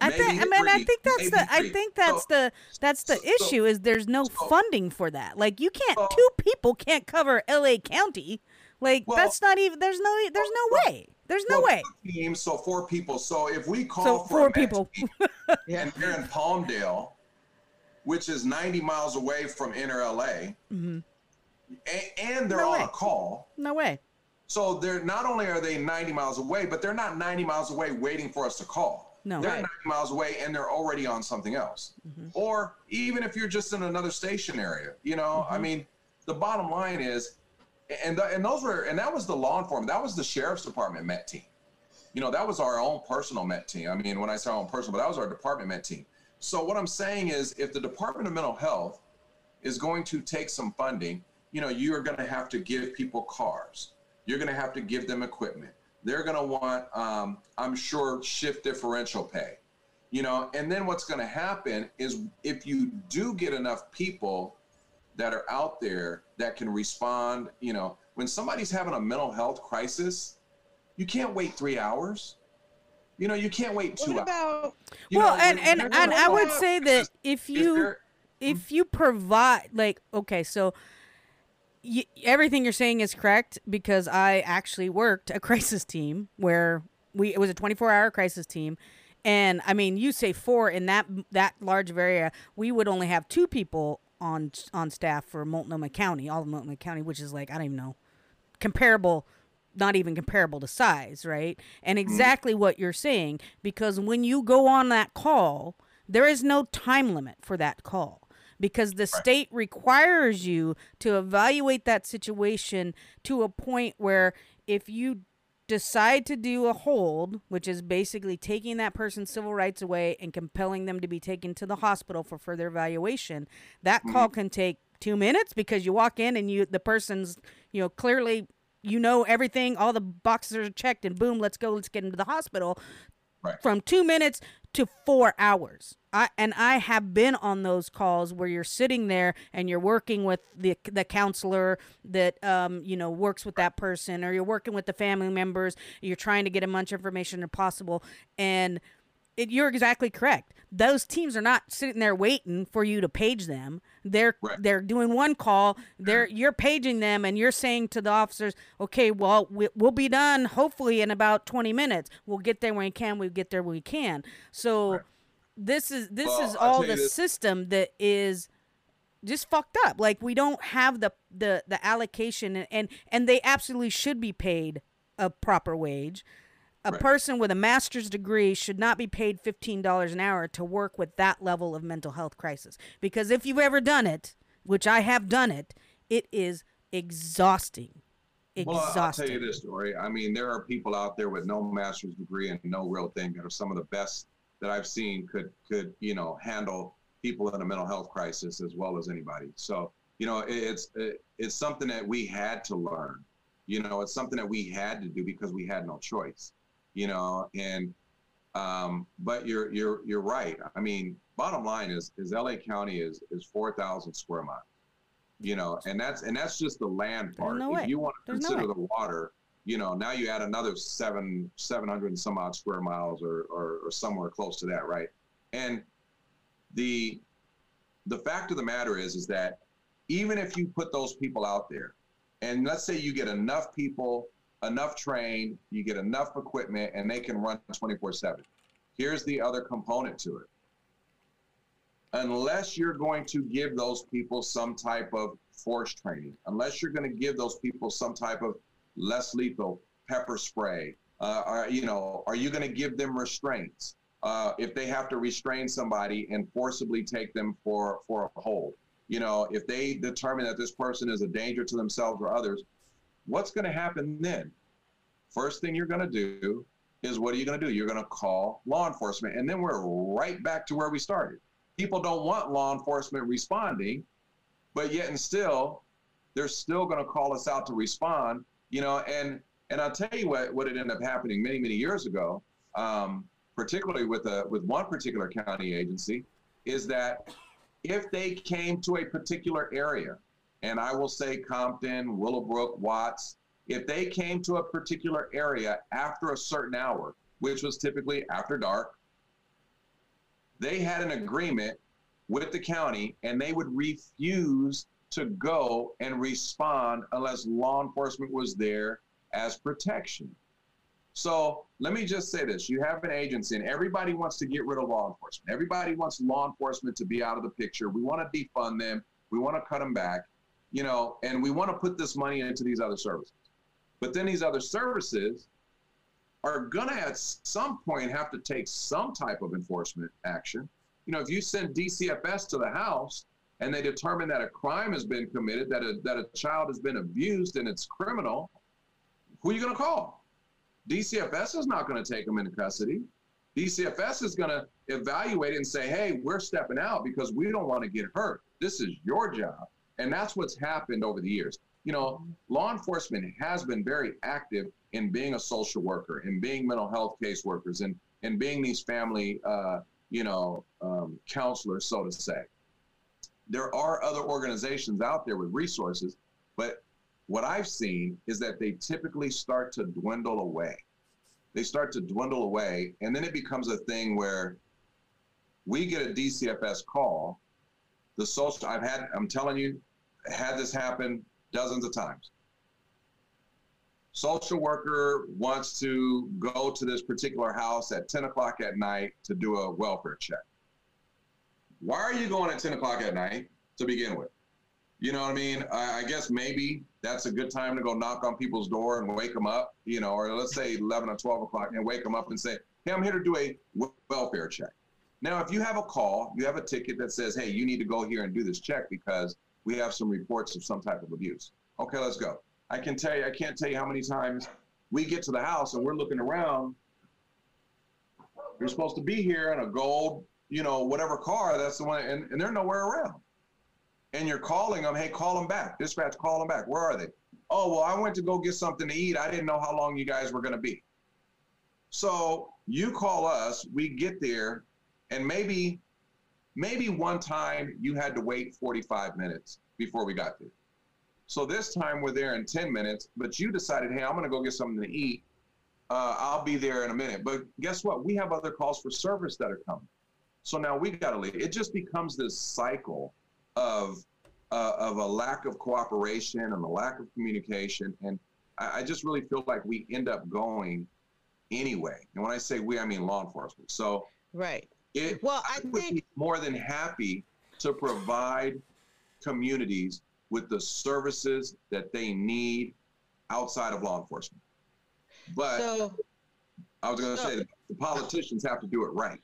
I think. I Maybe mean, I think that's maybe the. I think that's So- the. That's the so- so- issue. Is there's no so- funding for that. Like you can't. So- two people can't cover L.A. County. Like Well- that's not even. There's no. There's no well- way. There's no Well, way. Teams, so four people. So if we call So for four people. and they're in Palmdale, which is 90 miles away from inner LA, hmm and, and they're No on way. a call. No way. So they're not only are they 90 miles away, but they're not 90 miles away waiting for us to call. No. They're Right. 90 miles away and they're already on something else. Mhm. Or even if you're just in another station area, you know, I Mhm. mean, the bottom line is, and th- and those were and that was the law enforcement, that was the sheriff's department Met team. You know, that was our own personal Met team. I mean, when I say our own personal, but that was our department Met team. So what I'm saying is, if the Department of Mental Health is going to take some funding, you know, you are going to have to give people cars. You're going to have to give them equipment. They're going to want, um, I'm sure, shift differential pay. You know, and then what's going to happen is if you do get enough people that are out there that can respond, you know, when somebody's having a mental health crisis, you can't wait three hours. You know, you can't wait two What hours. about You well, know, and and and I would out say that if if you they're- if you provide like okay so y- everything you're saying is correct because i actually worked a crisis team where we it was a 24 hour crisis team and i mean you say four in that that large of area we would only have two people on on staff for multnomah county all of multnomah county which is like i don't even know comparable not even comparable to size, right? And mm-hmm. exactly what you're saying because when you go on that call, there is no time limit for that call because the state requires you to evaluate that situation to a point where if you decide to do a hold, which is basically taking that person's civil rights away and compelling them to be taken to the hospital for further evaluation, that mm-hmm. call can take 2 minutes because you walk in and you the person's, you know, clearly you know everything, all the boxes are checked and boom, let's go, let's get into the hospital. Right. From 2 minutes to four hours. I, and I have been on those calls where you're sitting there and you're working with the the counselor that um, you know works with that person, or you're working with the family members. You're trying to get as much information as possible, and it, you're exactly correct. Those teams are not sitting there waiting for you to page them. They're Right. they're doing one call. They're you're paging them, and you're saying to the officers, "Okay, well, we, we'll be done hopefully in about 20 minutes. We'll get there when we can. We'll get there when we can." So Right. this is this Well, is all the this- system that is just fucked up. Like we don't have the the the allocation, and and, and they absolutely should be paid a proper wage. A Right. person with a master's degree should not be paid fifteen dollars an hour to work with that level of mental health crisis. Because if you've ever done it, which I have done it, it is exhausting. Exhausting. Well, I'll tell you this story. I mean, there are people out there with no master's degree and no real thing that are some of the best that I've seen could could you know handle people in a mental health crisis as well as anybody. So you know, it, it's it, it's something that we had to learn. You know, it's something that we had to do because we had no choice. You know, and um, but you're you're you're right. I mean, bottom line is is LA County is is four thousand square miles. You know, and that's and that's just the land part. no way. if you want to There's consider way. the water, you know, now you add another seven seven hundred and some odd square miles or, or or somewhere close to that, right? And the the fact of the matter is is that even if you put those people out there, and let's say you get enough people, enough trained, you get enough equipment, and they can run 24 7. Here's the other component to it. Unless you're going to give those people some type of force training, unless you're going to give those people some type of less lethal pepper spray, uh, you know, are you going to give them restraints? Uh, if they have to restrain somebody and forcibly take them for, for a hold, you know, if they determine that this person is a danger to themselves or others, what's going to happen then? First thing you're going to do is what are you going to do? You're going to call law enforcement. And then we're right back to where we started. People don't want law enforcement responding, but yet and still, they're still going to call us out to respond, you know, and, and I'll tell you what, what ended up happening many, many years ago, um, particularly with a, with one particular county agency, is that if they came to a particular area, and I will say Compton, Willowbrook, Watts, if they came to a particular area after a certain hour, which was typically after dark, they had an agreement with the county and they would refuse to go and respond unless law enforcement was there as protection. So let me just say this you have an agency, and everybody wants to get rid of law enforcement. Everybody wants law enforcement to be out of the picture. We want to defund them, we want to cut them back, you know, and we want to put this money into these other services. But then these other services are going to at some point have to take some type of enforcement action. You know, if you send DCFS to the house and they determine that a crime has been committed, that a, that a child has been abused and it's criminal, who are you going to call? DCFS is not going to take them into custody. DCFS is going to evaluate it and say, hey, we're stepping out because we don't want to get hurt. This is your job. And that's what's happened over the years. You know, law enforcement has been very active in being a social worker, in being mental health caseworkers, and, and being these family, uh, you know, um, counselors, so to say. There are other organizations out there with resources, but what I've seen is that they typically start to dwindle away. They start to dwindle away, and then it becomes a thing where we get a DCFS call. The social, I've had, I'm telling you, had this happen dozens of times. Social worker wants to go to this particular house at 10 o'clock at night to do a welfare check. Why are you going at 10 o'clock at night to begin with? You know what I mean? I, I guess maybe that's a good time to go knock on people's door and wake them up, you know, or let's say 11 or 12 o'clock and wake them up and say, hey, I'm here to do a welfare check. Now, if you have a call, you have a ticket that says, hey, you need to go here and do this check because we have some reports of some type of abuse. Okay, let's go. I can tell you, I can't tell you how many times we get to the house and we're looking around. You're supposed to be here in a gold, you know, whatever car, that's the one, and, and they're nowhere around and you're calling them, hey, call them back. Dispatch, call them back. Where are they? Oh, well, I went to go get something to eat. I didn't know how long you guys were going to be. So you call us, we get there, and maybe, maybe one time you had to wait 45 minutes before we got there. So this time we're there in 10 minutes, but you decided, hey, I'm going to go get something to eat. Uh, I'll be there in a minute. But guess what? We have other calls for service that are coming. So now we got to leave. It just becomes this cycle of uh, of a lack of cooperation and a lack of communication. And I, I just really feel like we end up going anyway. And when I say we, I mean law enforcement. So Right. It, Well, I would think be more than happy to provide communities with the services that they need outside of law enforcement. But so. I was going to so- say the politicians have to do it right.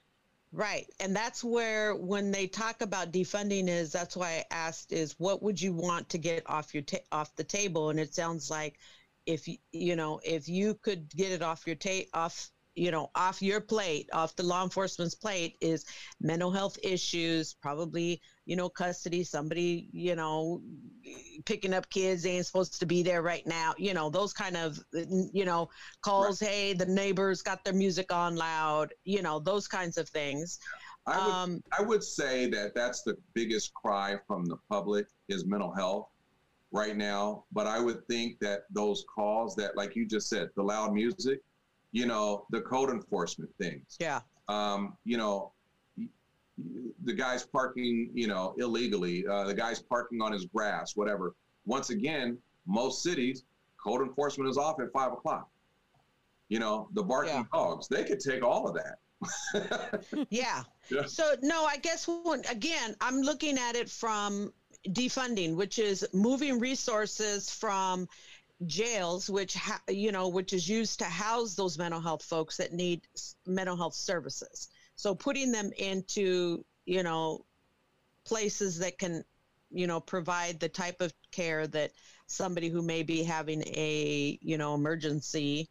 Right. And that's where when they talk about defunding is that's why I asked is what would you want to get off your ta- off the table and it sounds like if you you know if you could get it off your ta- off you know off your plate off the law enforcement's plate is mental health issues probably you know custody somebody you know picking up kids they ain't supposed to be there right now you know those kind of you know calls hey the neighbors got their music on loud you know those kinds of things I would, um I would say that that's the biggest cry from the public is mental health right now. But I would think that those calls that, like you just said, the loud music, you know, the code enforcement things, yeah um, you know, the guy's parking, you know, illegally, uh, the guy's parking on his grass, whatever. Once again, most cities, code enforcement is off at five o'clock. You know, the barking Yeah. dogs, they could take all of that. yeah. Yeah. So no, I guess when, again, I'm looking at it from defunding, which is moving resources from jails, which ha- you know, which is used to house those mental health folks that need s- mental health services. So putting them into you know places that can you know provide the type of care that somebody who may be having a you know emergency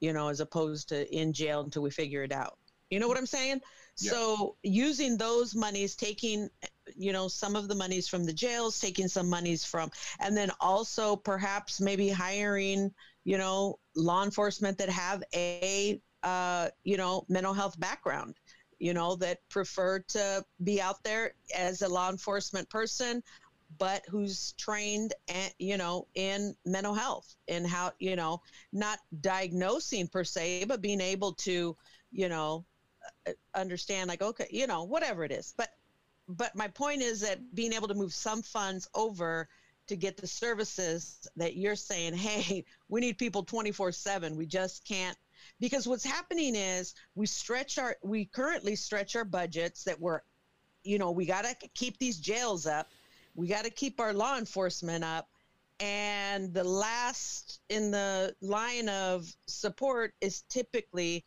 you know as opposed to in jail until we figure it out you know what i'm saying Yeah. so using those monies taking you know some of the monies from the jails taking some monies from and then also perhaps maybe hiring you know law enforcement that have a uh, you know mental health background you know that prefer to be out there as a law enforcement person but who's trained and you know in mental health and how you know not diagnosing per se but being able to you know uh, understand like okay you know whatever it is. But but my point is that being able to move some funds over to get the services that you're saying hey we need people 24 7 we just can't. Because what's happening is we stretch our we currently stretch our budgets that we're you know we got to keep these jails up we got to keep our law enforcement up and the last in the line of support is typically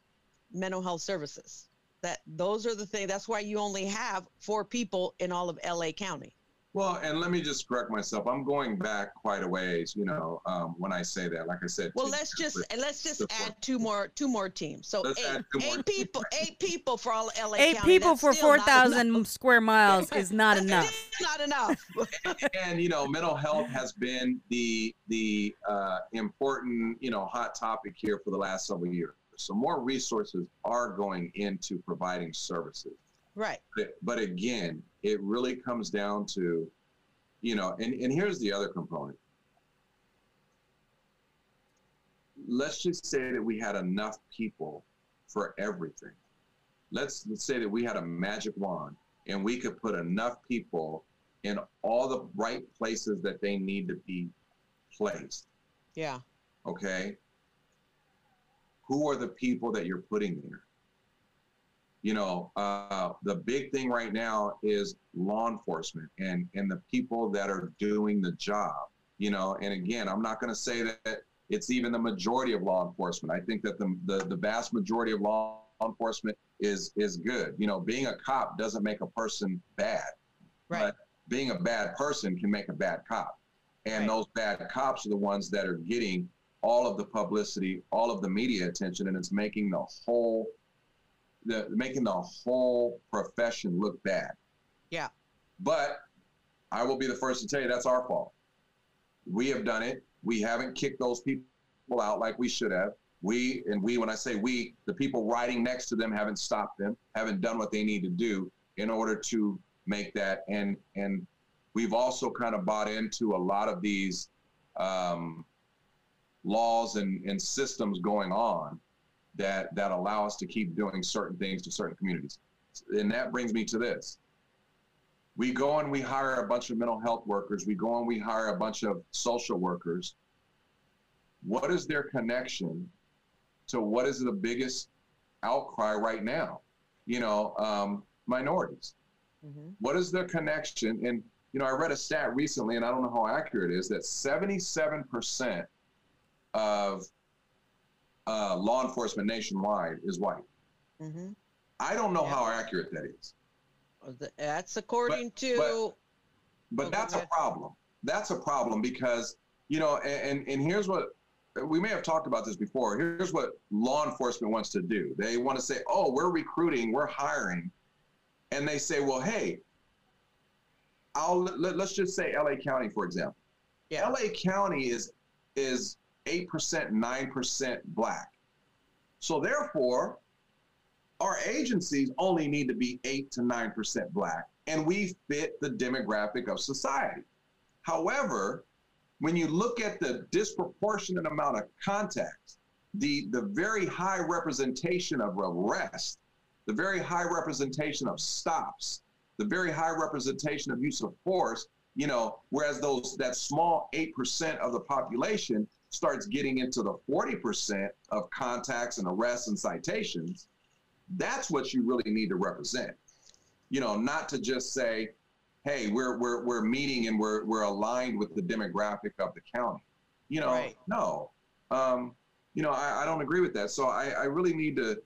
mental health services that those are the things that's why you only have four people in all of la county Well, and let me just correct myself. I'm going back quite a ways, you know, um, when I say that. Like I said, well let's just different- let's just support. add two more two more teams so Let's eight, add two more eight people eight people for all la Eight county. people That's for 4,000 square miles is not enough. not enough and you know, mental health has been the the uh, important, you know, hot topic here for the last several years. So more resources are going into providing services. right But, but again, it really comes down to, you know, and, and here's the other component. Let's just say that we had enough people for everything. Let's, let's say that we had a magic wand and we could put enough people in all the right places that they need to be placed. yeah Okay. Who are the people that you're putting there? You know, uh, the big thing right now is law enforcement and and the people that are doing the job. You know, and again, I'm not going to say that it's even the majority of law enforcement. I think that the, the the vast majority of law enforcement is is good. You know, being a cop doesn't make a person bad, right but being a bad person can make a bad cop. And Right. those bad cops are the ones that are getting all of the publicity, all of the media attention, and it's making the whole the making the whole profession look bad. Yeah. But I will be the first to tell you that's our fault. We have done it. We haven't kicked those people out like we should have. We and we, when I say we, the people riding next to them haven't stopped them, haven't done what they need to do in order to make that. And and we've also kind of bought into a lot of these um, laws and, and systems going on that that allow us to keep doing certain things to certain communities. And that brings me to this. We go and we hire a bunch of mental health workers. We go and we hire a bunch of social workers. What is their connection to what is the biggest outcry right now? You know, um, minorities. Mm-hmm. What is their connection? And you know, I read a stat recently, and I don't know how accurate it is, that 77% of uh, law enforcement nationwide is white. Mm-hmm. I don't know yeah. how accurate that is. That's according but, to. But, but oh, that's a problem. That's a problem because you know, and and here's what we may have talked about this before. Here's what law enforcement wants to do. They want to say, "Oh, we're recruiting, we're hiring," and they say, "Well, hey, I'll let, us just say LA County, for example. Yeah. LA County is is eight percent, nine percent black. So therefore, our agencies only need to be eight to nine percent black, and we fit the demographic of society. However, when you look at the disproportionate amount of contacts, the the very high representation of arrest, the very high representation of stops, the very high representation of use of force, you know, whereas those that small 8% of the population starts getting into the 40% of contacts and arrests and citations, that's what you really need to represent. You know, not to just say, hey, we're we're we're meeting and we're we're aligned with the demographic of the county. You know, right. no. Um, you know, I, I don't agree with that. So I, I really need to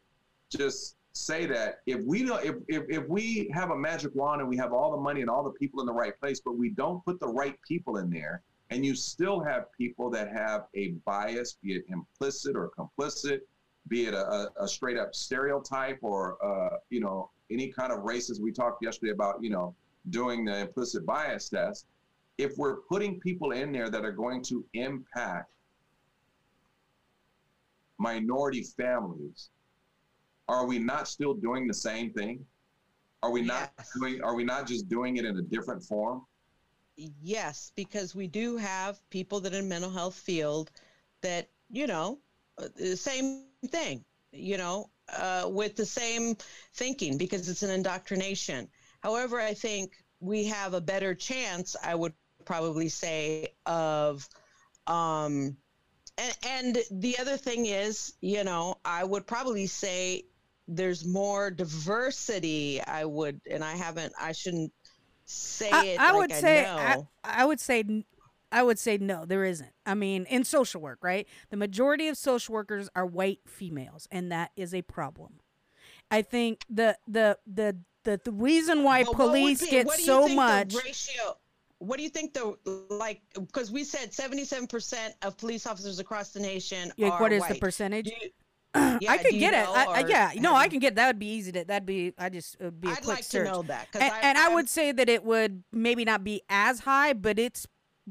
just say that if we don't if, if if we have a magic wand and we have all the money and all the people in the right place but we don't put the right people in there and you still have people that have a bias be it implicit or complicit be it a, a straight up stereotype or uh, you know any kind of races we talked yesterday about you know doing the implicit bias test if we're putting people in there that are going to impact minority families are we not still doing the same thing? Are we not doing? Are we not just doing it in a different form? Yes, because we do have people that in mental health field that you know uh, the same thing. You know, uh, with the same thinking because it's an indoctrination. However, I think we have a better chance. I would probably say of um, and, and the other thing is, you know, I would probably say there's more diversity i would and i haven't i shouldn't say I, it i like would I say I, I, would say i would say no there isn't. I mean in social work right? The majority of social workers are white females and that is a problem. I think the the the the, the reason why well, police be, get so much ratio what do you think the like because we said 77% of police officers across the nation like, are what is white. the percentage you, yeah, I could get it. I, I, yeah, no, I can get that. Would be easy to. That'd be. I just would be a I'd quick like search. to know that. And, I, and I would say that it would maybe not be as high, but it's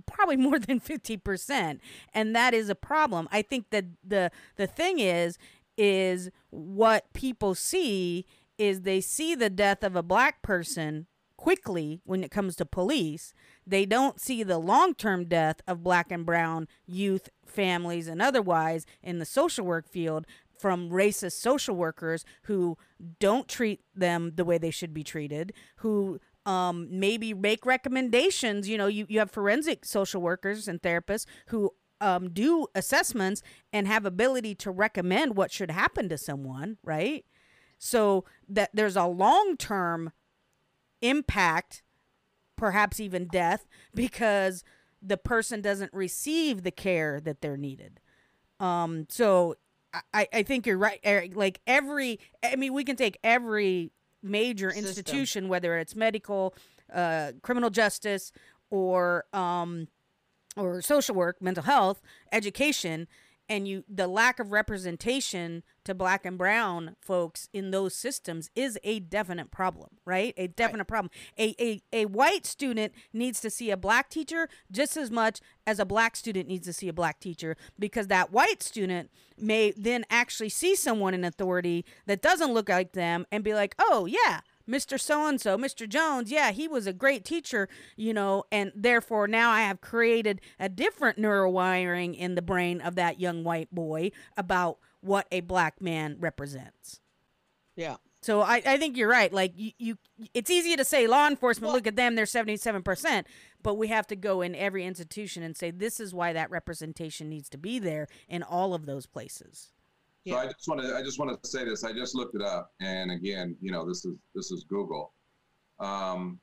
probably more than fifty percent, and that is a problem. I think that the the thing is is what people see is they see the death of a black person quickly when it comes to police. They don't see the long term death of black and brown youth, families, and otherwise in the social work field from racist social workers who don't treat them the way they should be treated, who um, maybe make recommendations. You know, you, you have forensic social workers and therapists who um, do assessments and have ability to recommend what should happen to someone, right? So that there's a long term impact, perhaps even death, because the person doesn't receive the care that they're needed. Um, so I, I think you're right, Eric. Like every, I mean, we can take every major System. institution, whether it's medical, uh, criminal justice, or um, or social work, mental health, education, and you the lack of representation to black and brown folks in those systems is a definite problem right? A definite problem. A, a a white student needs to see a black teacher just as much as a black student needs to see a black teacher because that white student may then actually see someone in authority that doesn't look like them and be like oh yeah Mr. So and so, Mr. Jones, yeah, he was a great teacher, you know, and therefore now I have created a different neurowiring in the brain of that young white boy about what a black man represents. Yeah. So I, I think you're right. Like you, you, it's easy to say law enforcement. Well- look at them; they're seventy seven percent. But we have to go in every institution and say this is why that representation needs to be there in all of those places. So I just want to I just want to say this. I just looked it up, and again, you know, this is this is Google. Um,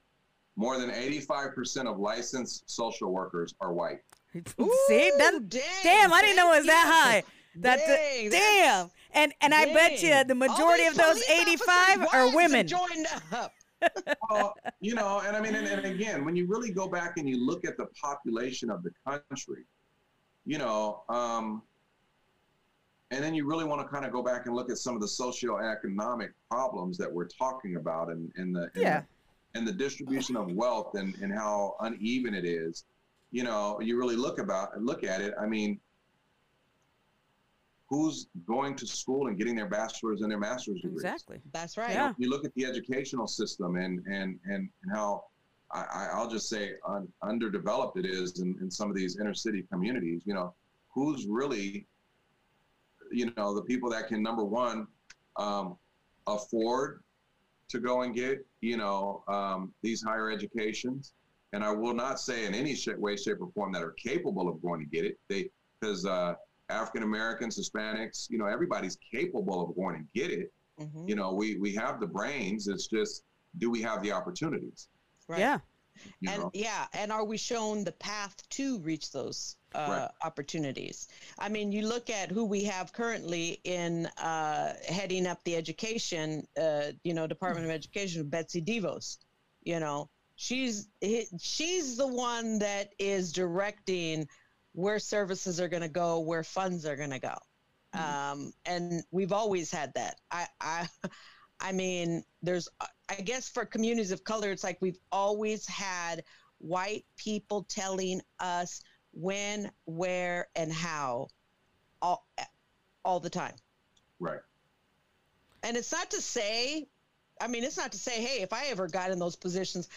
more than 85% of licensed social workers are white. See, that, dang, damn, I didn't know it was that high. That's Dang, damn. And and I bet you the majority of those police eighty officers' five wives are women. Joined up. Well, you know, and I mean, and, and again, when you really go back and you look at the population of the country, you know, um, and then you really want to kind of go back and look at some of the socioeconomic problems that we're talking about and, and the and Yeah. the, and the distribution of wealth and, and how uneven it is. You know, you really look about look at it. I mean, who's going to school and getting their bachelor's and their master's degrees? Exactly. That's right. Yeah. you look at the educational system and and and, and how I, I- I'll just say un, underdeveloped it is in, in some of these inner city communities. You know, who's really, you know, the people that can number one um, afford to go and get you know um, these higher educations. And I will not say in any sh- way, shape, or form that are capable of going to get it. They because uh, African Americans, Hispanics, you know, everybody's capable of going and get it Mhm. you know we we have the brains it's just do we have the opportunities Right. Yeah. you and know yeah, and are we shown the path to reach those uh, Right. opportunities? I mean, you look at who we have currently in uh, heading up the education, uh, you know, Department of Education, Betsy DeVos. You know, she's she's the one that is directing where services are going to go, where funds are going to go. Um, and we've always had that. I, I, I mean, there's, I guess for communities of color, it's like we've always had white people telling us when, where, and how, all, all the time. right And it's not to say, I mean, it's not to say, hey, if I ever got in those positions,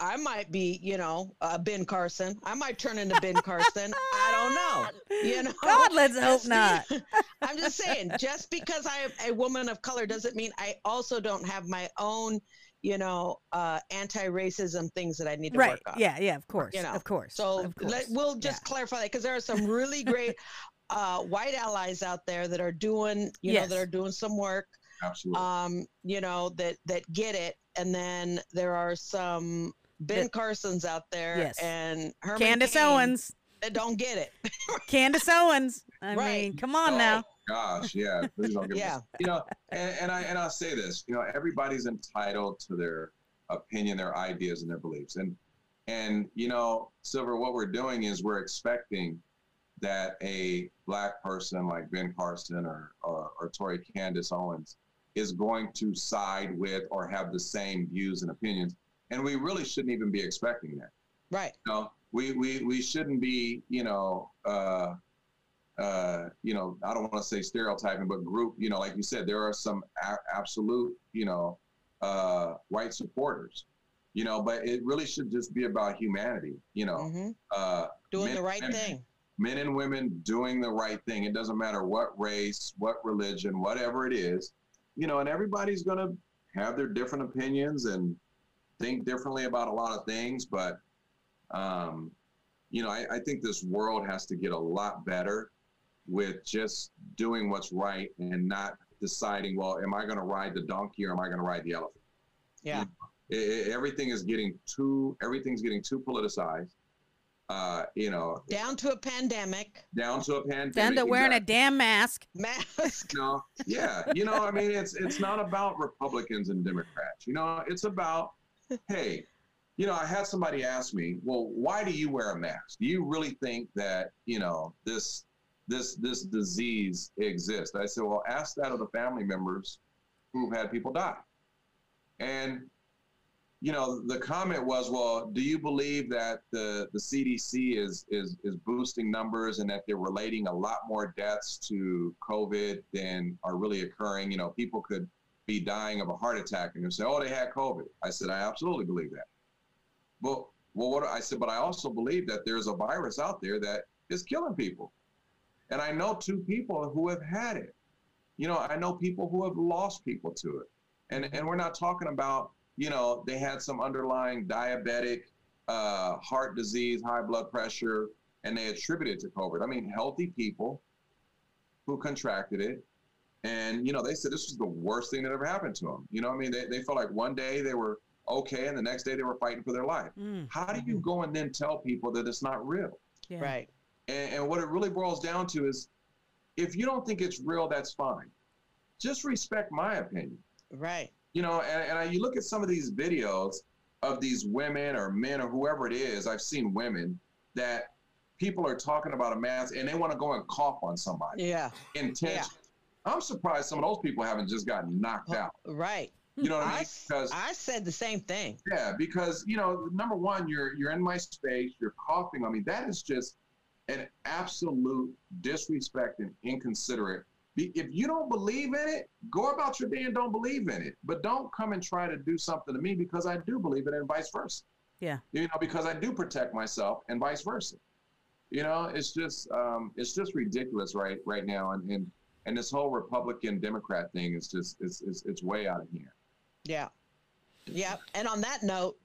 I might be, you know, uh, Ben Carson. I might turn into Ben Carson. I don't know. You know, God, let's hope not. I'm just saying, just because I am a woman of color doesn't mean I also don't have my own, you know, uh, anti-racism things that I need to Right. work on. Yeah. Yeah. Of course. You know, Of course. So of course. let, we'll just clarify that because there are some really great uh, white allies out there that are doing, you know, that are doing some work absolutely um, you know, that that get it, and then there are some Ben That- Carsons out there Yes. and Herman Candace Cain Owens. that don't get it. Candace Owens. I Right. mean, come on now. Gosh yeah please don't give me- Yeah. you know and, and i and i'll say this you know everybody's entitled to their opinion their ideas and their beliefs and and you know silver what we're doing is we're expecting that a black person like ben carson or or, or tori candace owens is going to side with or have the same views and opinions and we really shouldn't even be expecting that Right. you know, we, we, we shouldn't be, you know, uh, uh, you know, I don't want to say stereotyping, but group, you know, like you said, there are some a- absolute, you know, uh, white supporters, you know, but it really should just be about humanity, you know, hmm uh, Doing men- the right men- thing. men and women doing the right thing. It doesn't matter what race, what religion, whatever it is, you know, and everybody's going to have their different opinions and think differently about a lot of things. But, um, you know, I, I think this world has to get a lot better with just doing what's right and not deciding, well, am I going to ride the donkey or am I going to ride the elephant? Yeah. I- I- everything is getting too, everything's getting too politicized. Uh, you know, Down to a pandemic. down to a pandemic. Down to wearing a damn mask. Mask. You know, yeah, you know, I mean, it's it's not about Republicans and Democrats. You know, it's about, hey, you know, I had somebody ask me, well, why do you wear a mask? Do you really think that you know this this this disease exists. I said, well, ask that of the family members who've had people die. And you know, the comment was, well, do you believe that the, the CDC is, is, is boosting numbers and that they're relating a lot more deaths to COVID than are really occurring? You know, people could be dying of a heart attack and they say, oh, they had COVID. I said, I absolutely believe that. But, well, what I said, but I also believe that there's a virus out there that is killing people. And I know two people who have had it. You know, I know people who have lost people to it. And, and we're not talking about you know, they had some underlying diabetic, uh, heart disease, high blood pressure, and they attributed it to COVID. I mean, healthy people who contracted it. And, you know, they said this was the worst thing that ever happened to them. You know, I mean, they, they felt like one day they were okay and the next day they were fighting for their life. Mm. How do you go and then tell people that it's not real? Yeah. Right. And, and what it really boils down to is if you don't think it's real, that's fine. Just respect my opinion. Right you know, and, and I, you look at some of these videos of these women or men or whoever it is. I've seen women that people are talking about a mask and they want to go and cough on somebody. Yeah. Intention. Yeah. I'm surprised some of those people haven't just gotten knocked out. Right. You know what I, I mean? Because I said the same thing. Yeah, because you know, number one, you're you're in my space, you're coughing on me. That is just an absolute disrespect and inconsiderate if you don't believe in it, go about your day and don't believe in it. But don't come and try to do something to me because I do believe in it and vice versa. Yeah. You know, because I do protect myself and vice versa. You know, it's just um, it's just ridiculous right right now, and and and this whole Republican Democrat thing is just it's it's, it's way out of hand. Yeah. Yeah. And on that note,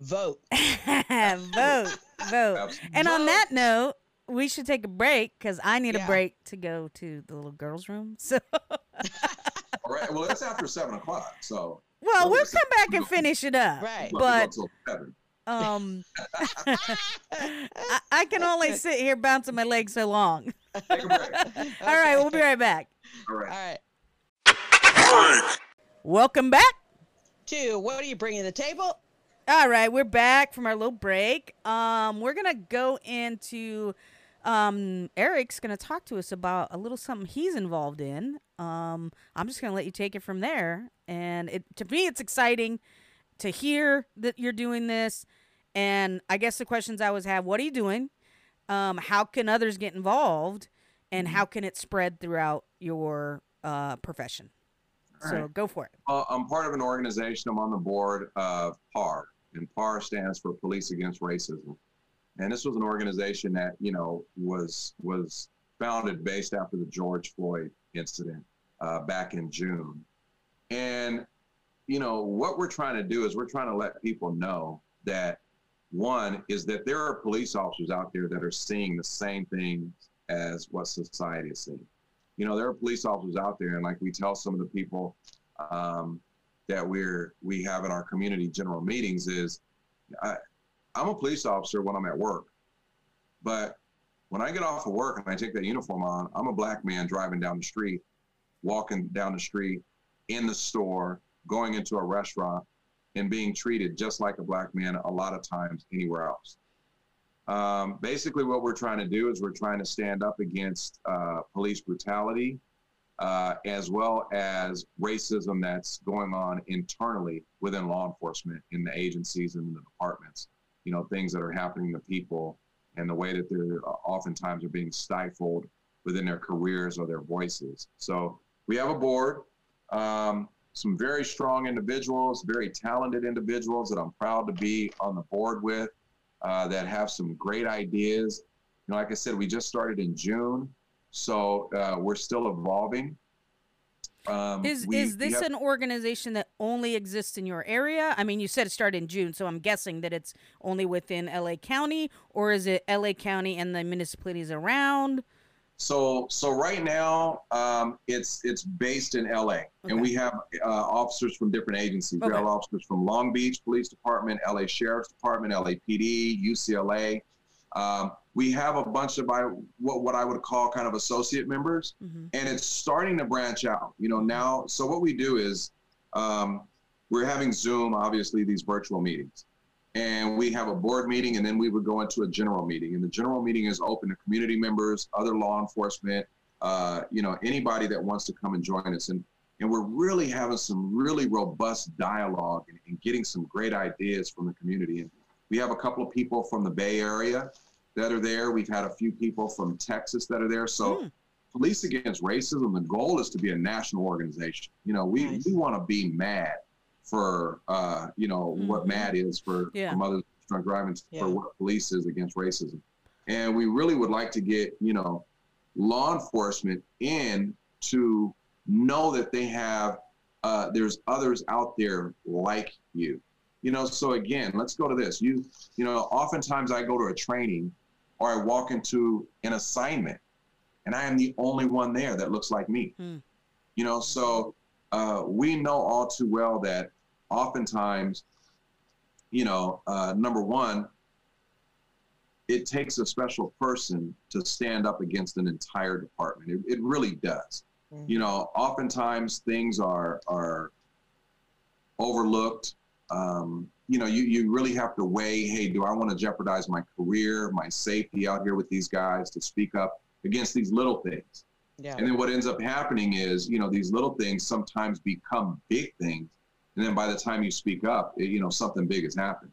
vote. vote. Vote. And on that note, we should take a break because I need yeah. a break to go to the little girls' room. So. All right. Well, it's after seven o'clock, so. Well, we'll come back and finish it up. Right. But. Um, I, I, can only sit here bouncing my legs so long. Take a break. All right, we'll be right back. All right. All right. Welcome back. To what are you bringing to the table? All right, we're back from our little break. Um, we're gonna go into um, Eric's going to talk to us about a little something he's involved in. Um, I'm just going to let you take it from there. And it, to me, it's exciting to hear that you're doing this. And I guess the questions I always have what are you doing? Um, how can others get involved? And mm-hmm. how can it spread throughout your uh, profession? All so right. go for it. Uh, I'm part of an organization. I'm on the board of PAR, and PAR stands for Police Against Racism. And this was an organization that, you know, was was founded based after the George Floyd incident uh, back in June. And, you know, what we're trying to do is we're trying to let people know that one is that there are police officers out there that are seeing the same things as what society is seeing. You know, there are police officers out there, and like we tell some of the people um, that we're we have in our community general meetings is, I'm a police officer when I'm at work, but when I get off of work and I take that uniform on, I'm a black man driving down the street, walking down the street, in the store, going into a restaurant, and being treated just like a black man a lot of times anywhere else. Um, basically, what we're trying to do is we're trying to stand up against uh, police brutality, uh, as well as racism that's going on internally within law enforcement in the agencies and in the departments you know, things that are happening to people and the way that they're uh, oftentimes are being stifled within their careers or their voices. So we have a board, um, some very strong individuals, very talented individuals that I'm proud to be on the board with uh, that have some great ideas. You know, like I said, we just started in June, so uh, we're still evolving. Um, is we, is this have, an organization that only exists in your area? I mean, you said it started in June, so I'm guessing that it's only within LA County, or is it LA County and the municipalities around? So, so right now, um, it's it's based in LA, okay. and we have uh, officers from different agencies. Okay. We have officers from Long Beach Police Department, LA Sheriff's Department, LAPD, UCLA. Um, we have a bunch of what what I would call kind of associate members, mm-hmm. and it's starting to branch out. You know now. So what we do is um, we're having Zoom, obviously these virtual meetings, and we have a board meeting, and then we would go into a general meeting. And the general meeting is open to community members, other law enforcement, uh, you know, anybody that wants to come and join us. And and we're really having some really robust dialogue and, and getting some great ideas from the community. And we have a couple of people from the Bay Area that are there. We've had a few people from Texas that are there. So. Hmm. Police Against Racism, the goal is to be a national organization. You know, we, Nice. we want to be mad for, uh, you know, what Mhm. MAD is for, Yeah. for mothers drunk driving, Yeah. for what police is against racism. And we really would like to get, you know, law enforcement in to know that they have, uh, there's others out there like you. You know, so again, let's go to this. You, you know, oftentimes I go to a training or I walk into an assignment and I am the only one there that looks like me. Hmm. You know, so uh, we know all too well that oftentimes, you know, uh, number one, it takes a special person to stand up against an entire department. It, it really does. Mhm. You know, oftentimes things are are overlooked. Um, you know, you, you really have to weigh, hey, do I want to jeopardize my career, my safety out here with these guys to speak up against these little things? Yeah. And then what ends up happening is, you know, these little things sometimes become big things. And then by the time you speak up, it, you know, something big has happened.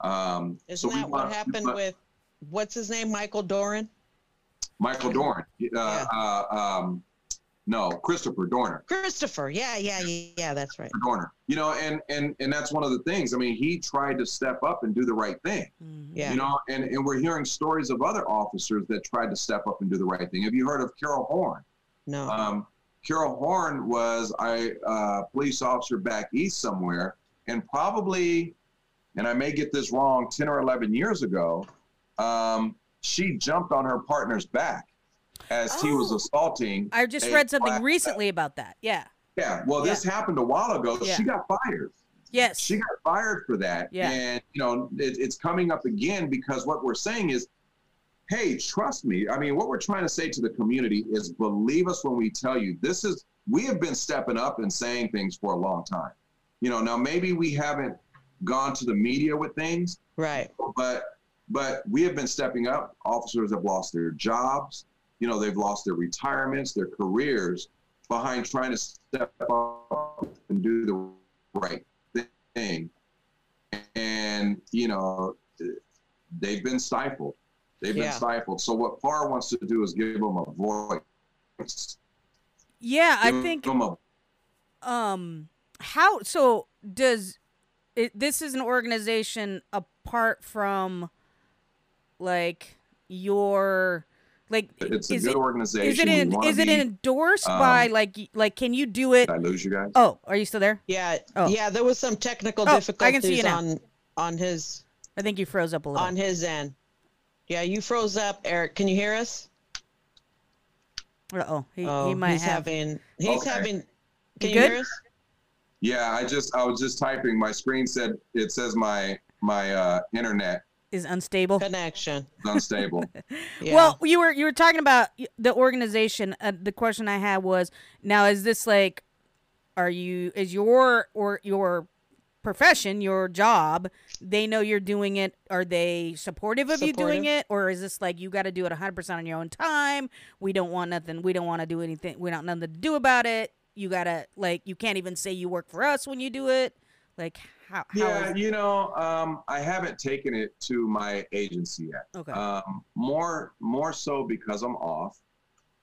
Um, Isn't we that what happened with what's his name, Michael Doran? Michael Doran. Uh, uh, um, no, Christopher Dorner. Christopher. Yeah, yeah, yeah, yeah. That's right. Dorner. You know, and and and that's one of the things. I mean, he tried to step up and do the right thing. Mhm. Yeah. You know, and and we're hearing stories of other officers that tried to step up and do the right thing. Have you heard of Cariol Horne? No. Um, Cariol Horne was a uh, police officer back east somewhere, and probably, and I may get this wrong, 10 or 11 years ago, um, she jumped on her partner's back as he was Oh. assaulting. I just read something black- recently about that. Yeah. Yeah, well, this happened a while ago. Yeah. She got fired. Yes. She got fired for that. Yeah. And, you know, it, it's coming up again because what we're saying is, hey, trust me. I mean, what we're trying to say to the community is believe us when we tell you this is, we have been stepping up and saying things for a long time. You know, now maybe we haven't gone to the media with things, right. but but we have been stepping up. Officers have lost their jobs. You know, they've lost their retirements, their careers behind trying to step up and do the right thing. And you know, they've been stifled. They've been stifled. So what PAR wants to do is give them a voice. yeah, I think a um how so does it, this is an organization apart from like your like it's a good it organization. is it We in, is it be- endorsed by um, like like can you do it Did I lose you guys? oh are you still there Yeah. Oh. Yeah. There was some technical Oh, I difficulties can see you now. on on his i think you froze up a little on his end. Yeah, you froze up, Eric. Can you hear us? oh he, oh, he might he's have having. He's Okay. having. Can You you, hear us? Yeah, I just I was just typing. My screen said it says my my uh, internet is unstable Connection. unstable. Yeah. Well, you were you were talking about the organization. Uh, the question I had was, now is this like, are you is your or your profession, your job? They know you're doing it. Are they supportive of you doing it, or is this like you got to do it 100 percent on your own time? We don't want nothing. We don't want to do anything. We don't nothing to do about it. You gotta like you can't even say you work for us when you do it. Like how? how yeah, is- you know, um, I haven't taken it to my agency yet. okay. Um, more more so because I'm off.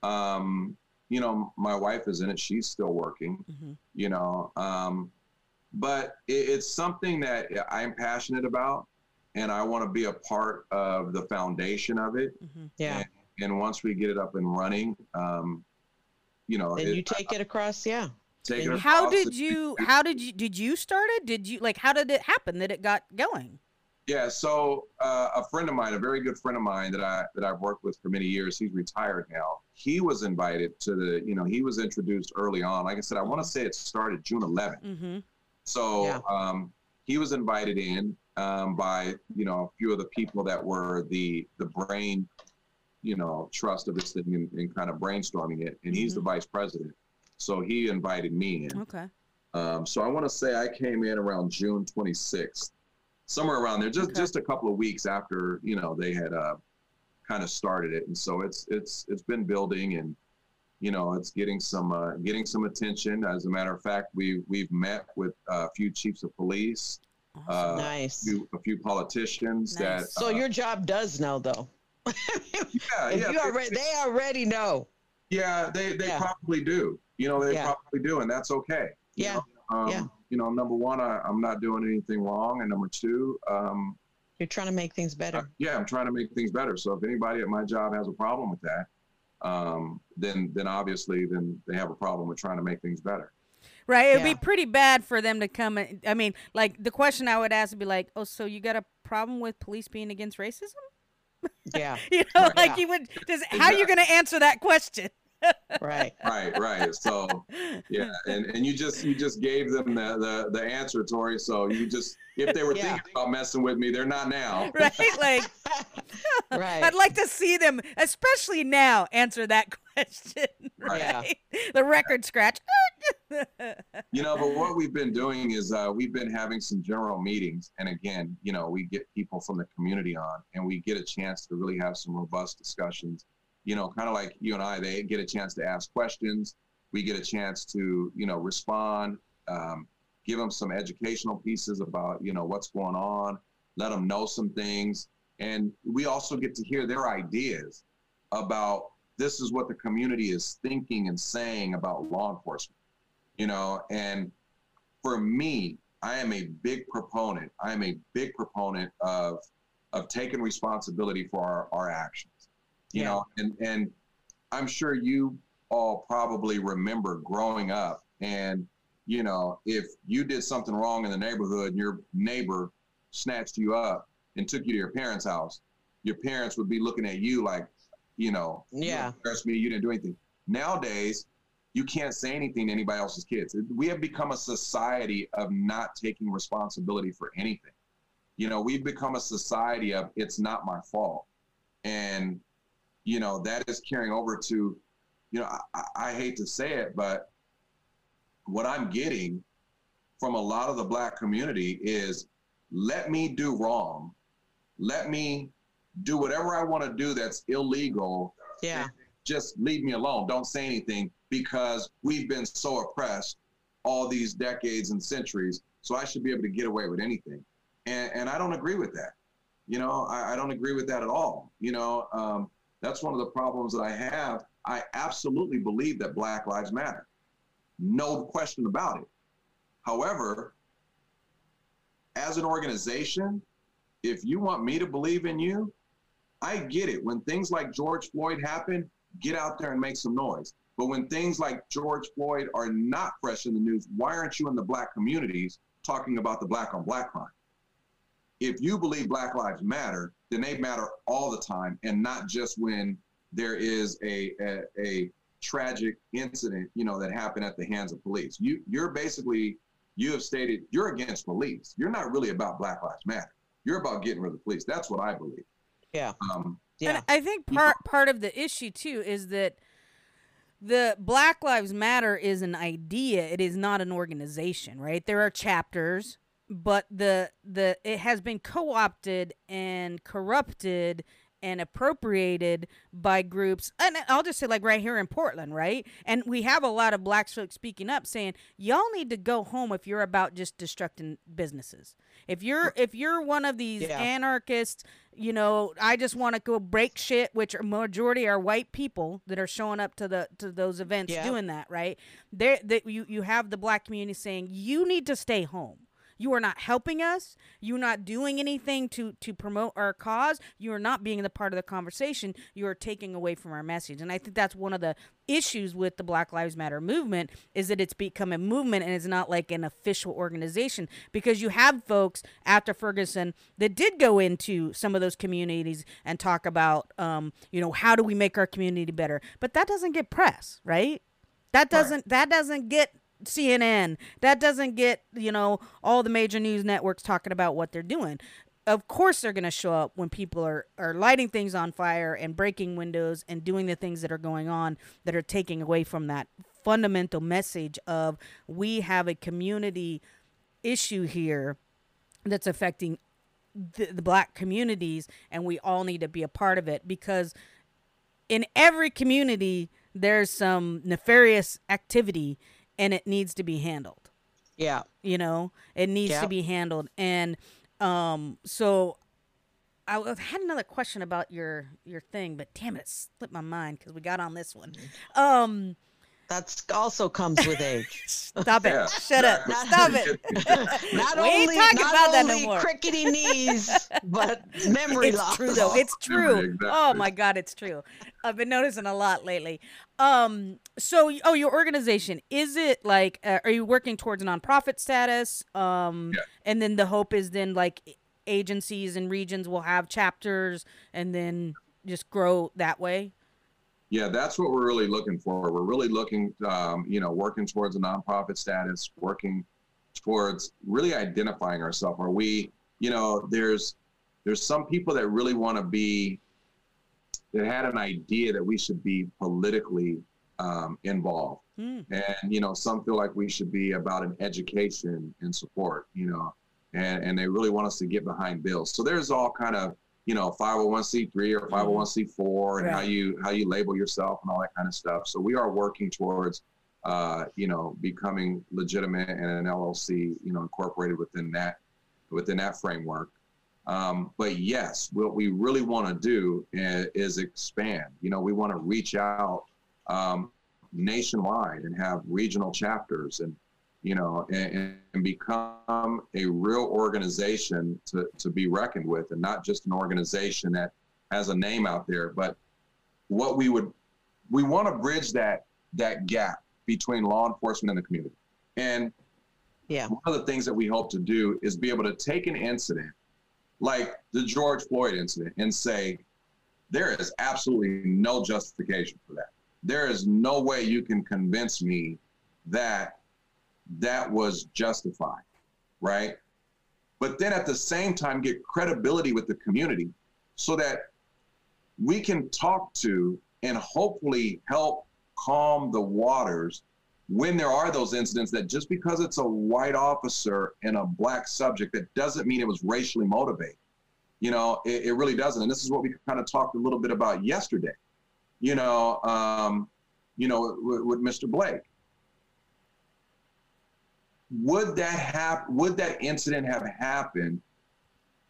Um, you know, my wife is in it. She's still working. Mhm. You know, um, but it, it's something that I'm passionate about, and I want to be a part of the foundation of it. Mhm. yeah. And, and once we get it up and running, um, you know, And it- you take it across. Yeah. Take and How did you? How did you? Did you start it? Did you like? How did it happen that it got going? Yeah, so uh, a friend of mine, a very good friend of mine that I that I've worked with for many years, he's retired now. He was invited to the, you know, he was introduced early on. Like I said, I want to say it started June 11th. Mm-hmm. So Yeah. um, he was invited in um, by, you know, a few of the people that were the the brain, you know, trust of this thing and, and kind of brainstorming it. And he's the vice president. So he invited me in. Okay. Um, so I want to say I came in around June 26th somewhere around there, just Okay. just a couple of weeks after you know they had uh, kind of started it, and so it's it's it's been building and you know it's getting some uh, getting some attention. As a matter of fact, we we've met with a few chiefs of police, uh, a nice. few a few politicians that. So uh, your job does know though. yeah yeah you they- already, they already know. yeah they they Yeah. probably do. You know they Yeah. probably do, and that's okay. you Yeah. know? Um, Yeah. You know, number one, I, I'm not doing anything wrong, and number two, um, You're trying to make things better. yeah, I'm trying to make things better. So if anybody at my job has a problem with that, um, then then obviously then they have a problem with trying to make things better. Right. It would Yeah. be pretty bad for them to come in. I mean, like the question I would ask would be like, "Oh, so you got a problem with police being against racism?" Yeah. You know, Right. like Yeah. you would just how are you going to answer that question? Right. Right, right. So yeah, and, and you just you just gave them the, the the answer, Tori. So you just if they were Yeah. thinking about messing with me, they're not now. right? Like right. I'd like to see them, especially now, answer that question. Right. Yeah. The record scratch. You know, but what we've been doing is uh, we've been having some general meetings, and again, you know, we get people from the community on, and we get a chance to really have some robust discussions. You know, kind of like you and I, they get a chance to ask questions. We get a chance to, you know, respond, um, give them some educational pieces about, you know, what's going on, let them know some things, and we also get to hear their ideas about this is what the community is thinking and saying about law enforcement you know? And for me i am a big proponent i am a big proponent of of taking responsibility for our, our actions you Yeah. know and and i'm sure you all probably remember growing up and you know if you did something wrong in the neighborhood and your neighbor snatched you up and took you to your parents house your parents would be looking at you like you know you Yeah. embarrassed me you didn't do anything nowadays you can't say anything to anybody else's kids. We have become a society of not taking responsibility for anything. You know, we've become a society of it's not my fault. And, you know, that is carrying over to, you know, I, I- hate to say it, but what I'm getting from a lot of the black community is let me do wrong. Let me do whatever I want to do that's illegal Yeah. just leave me alone. Don't say anything because we've been so oppressed all these decades and centuries. So I should be able to get away with anything. And, and I don't agree with that. You know, I, I don't agree with that at all. You know, um, that's one of the problems that I have. I absolutely believe that Black Lives Matter. No question about it. However, as an organization, if you want me to believe in you, I get it. When things like George Floyd happen, get out there and make some noise. But when things like George Floyd are not fresh in the news, why aren't you in the black communities talking about the black on black crime? If you believe Black Lives Matter, then they matter all the time and not just when there is a, a, a tragic incident, you know, that happened at the hands of police. You you're basically you have stated you're against police. You're not really about Black Lives Matter. You're about getting rid of the police. That's what I believe. Yeah. Um, Yeah. And I think part part of the issue too is that the Black Lives Matter is an idea. It is not an organization, right? There are chapters, but the the it has been co-opted and corrupted and appropriated by groups and I'll just say like right here in Portland, right? And we have a lot of black folks speaking up saying, Y'all need to go home if you're about just destructing businesses. If you're if you're one of these Yeah. anarchists, you know, I just want to go break shit, which majority are white people that are showing up to the to those events Yeah. doing that, right? There that you you have the black community saying, You need to stay home. You are not helping us. You're not doing anything to to promote our cause. You are not being the part of the conversation. You are taking away from our message. And I think that's one of the issues with the Black Lives Matter movement is that it's become a movement and it's not like an official organization because you have folks after Ferguson that did go into some of those communities and talk about um, you know, how do we make our community better? But that doesn't get press, right? That doesn't that doesn't get CNN. That doesn't get, you know, all the major news networks talking about what they're doing. Of course they're going to show up when people are are lighting things on fire and breaking windows and doing the things that are going on that are taking away from that fundamental message of we have a community issue here that's affecting the, the black communities and we all need to be a part of it because in every community there's some nefarious activity and it needs to be handled Yeah. you know it needs to be handled and um so I w- had another question about your your thing but damn it, it slipped my mind because we got on this one um That's also comes with age. stop it Yeah, shut up exactly. stop it Not We ain't only talking not about that no only more. crickety knees, but memory it's loss. true though it's true Exactly. oh my god it's true i've been noticing a lot lately um so oh your organization is it like uh, are you working towards a nonprofit status um Yeah. and then the hope is then like agencies and regions will have chapters and then just grow that way Yeah, that's what we're really looking for. We're really looking, um, you know, working towards a nonprofit status, working towards really identifying ourselves. Are we, you know, there's there's some people that really want to be that had an idea that we should be politically um, involved, Hmm. and you know, some feel like we should be about an education and support, you know, and and they really want us to get behind bills. So there's all kind of you know 501c3 or 501c4 and how you how you label yourself and all that kind of stuff. So we are working towards uh, you know becoming legitimate and an llc you know incorporated within that within that framework. Um, but yes what we really want to do is, is expand. You know we want to reach out um, nationwide and have regional chapters and you know, and, and become a real organization to, to be reckoned with and not just an organization that has a name out there. But what we would, we want to bridge that, that gap between law enforcement and the community. And Yeah. one of the things that we hope to do is be able to take an incident like the George Floyd incident and say, there is absolutely no justification for that. There is no way you can convince me that that was justified, right? But then at the same time, get credibility with the community so that we can talk to and hopefully help calm the waters when there are those incidents that just because it's a white officer and a black subject, that doesn't mean it was racially motivated. You know, it, it really doesn't. And this is what we kind of talked a little bit about yesterday, you know, um, you know, with, with Mr. Blake would that hap- would that incident have happened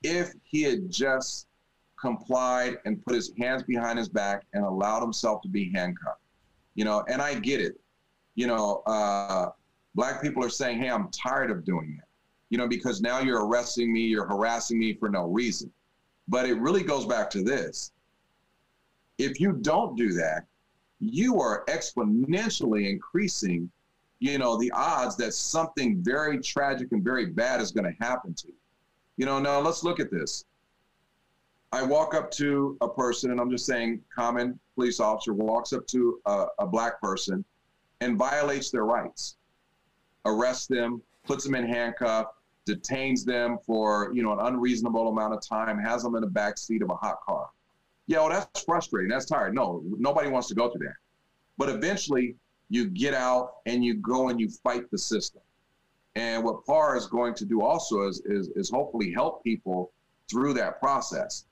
if he had just complied and put his hands behind his back and allowed himself to be handcuffed you know and i get it you know uh, black people are saying hey i'm tired of doing it." you know because now you're arresting me you're harassing me for no reason but it really goes back to this if you don't do that you are exponentially increasing you know, the odds that something very tragic and very bad is going to happen to you. You know, now let's look at this. I walk up to a person, and I'm just saying, common police officer walks up to a, a black person and violates their rights, arrests them, puts them in handcuff, detains them for you know an unreasonable amount of time, has them in the back seat of a hot car. Yeah, well, that's frustrating. That's tired. No, nobody wants to go through that. But eventually, you get out and you go and you fight the system. And what PAR is going to do also is, is, is hopefully help people through that process,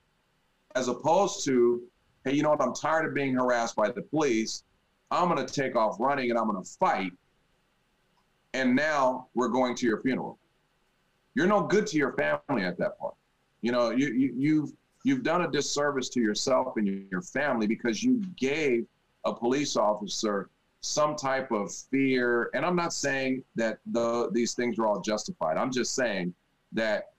as opposed to, hey, you know what, I'm tired of being harassed by the police. I'm going to take off running and I'm going to fight. And now we're going to your funeral. You're no good to your family at that point. You know, you, you, you've, you've done a disservice to yourself and your, family because you gave a police officer some type of fear. And I'm not saying that the these things are all justified. I'm just saying that,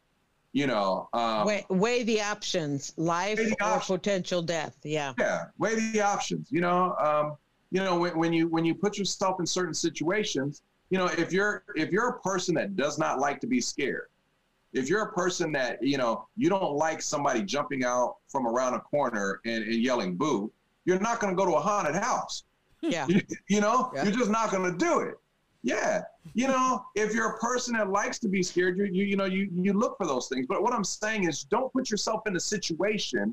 you know, um, weigh, weigh the options: life the or options. potential death. Yeah. yeah, weigh the options. You know, um, you know when, when you when you put yourself in certain situations, you know, if you're if you're a person that does not like to be scared, if you're a person that you know you don't like somebody jumping out from around a corner and, and yelling boo, you're not going to go to a haunted house. Yeah. You, you know, Yeah. you're just not going to do it. Yeah. You know, if you're a person that likes to be scared, you, you, you know, you, you look for those things. But what I'm saying is don't put yourself in a situation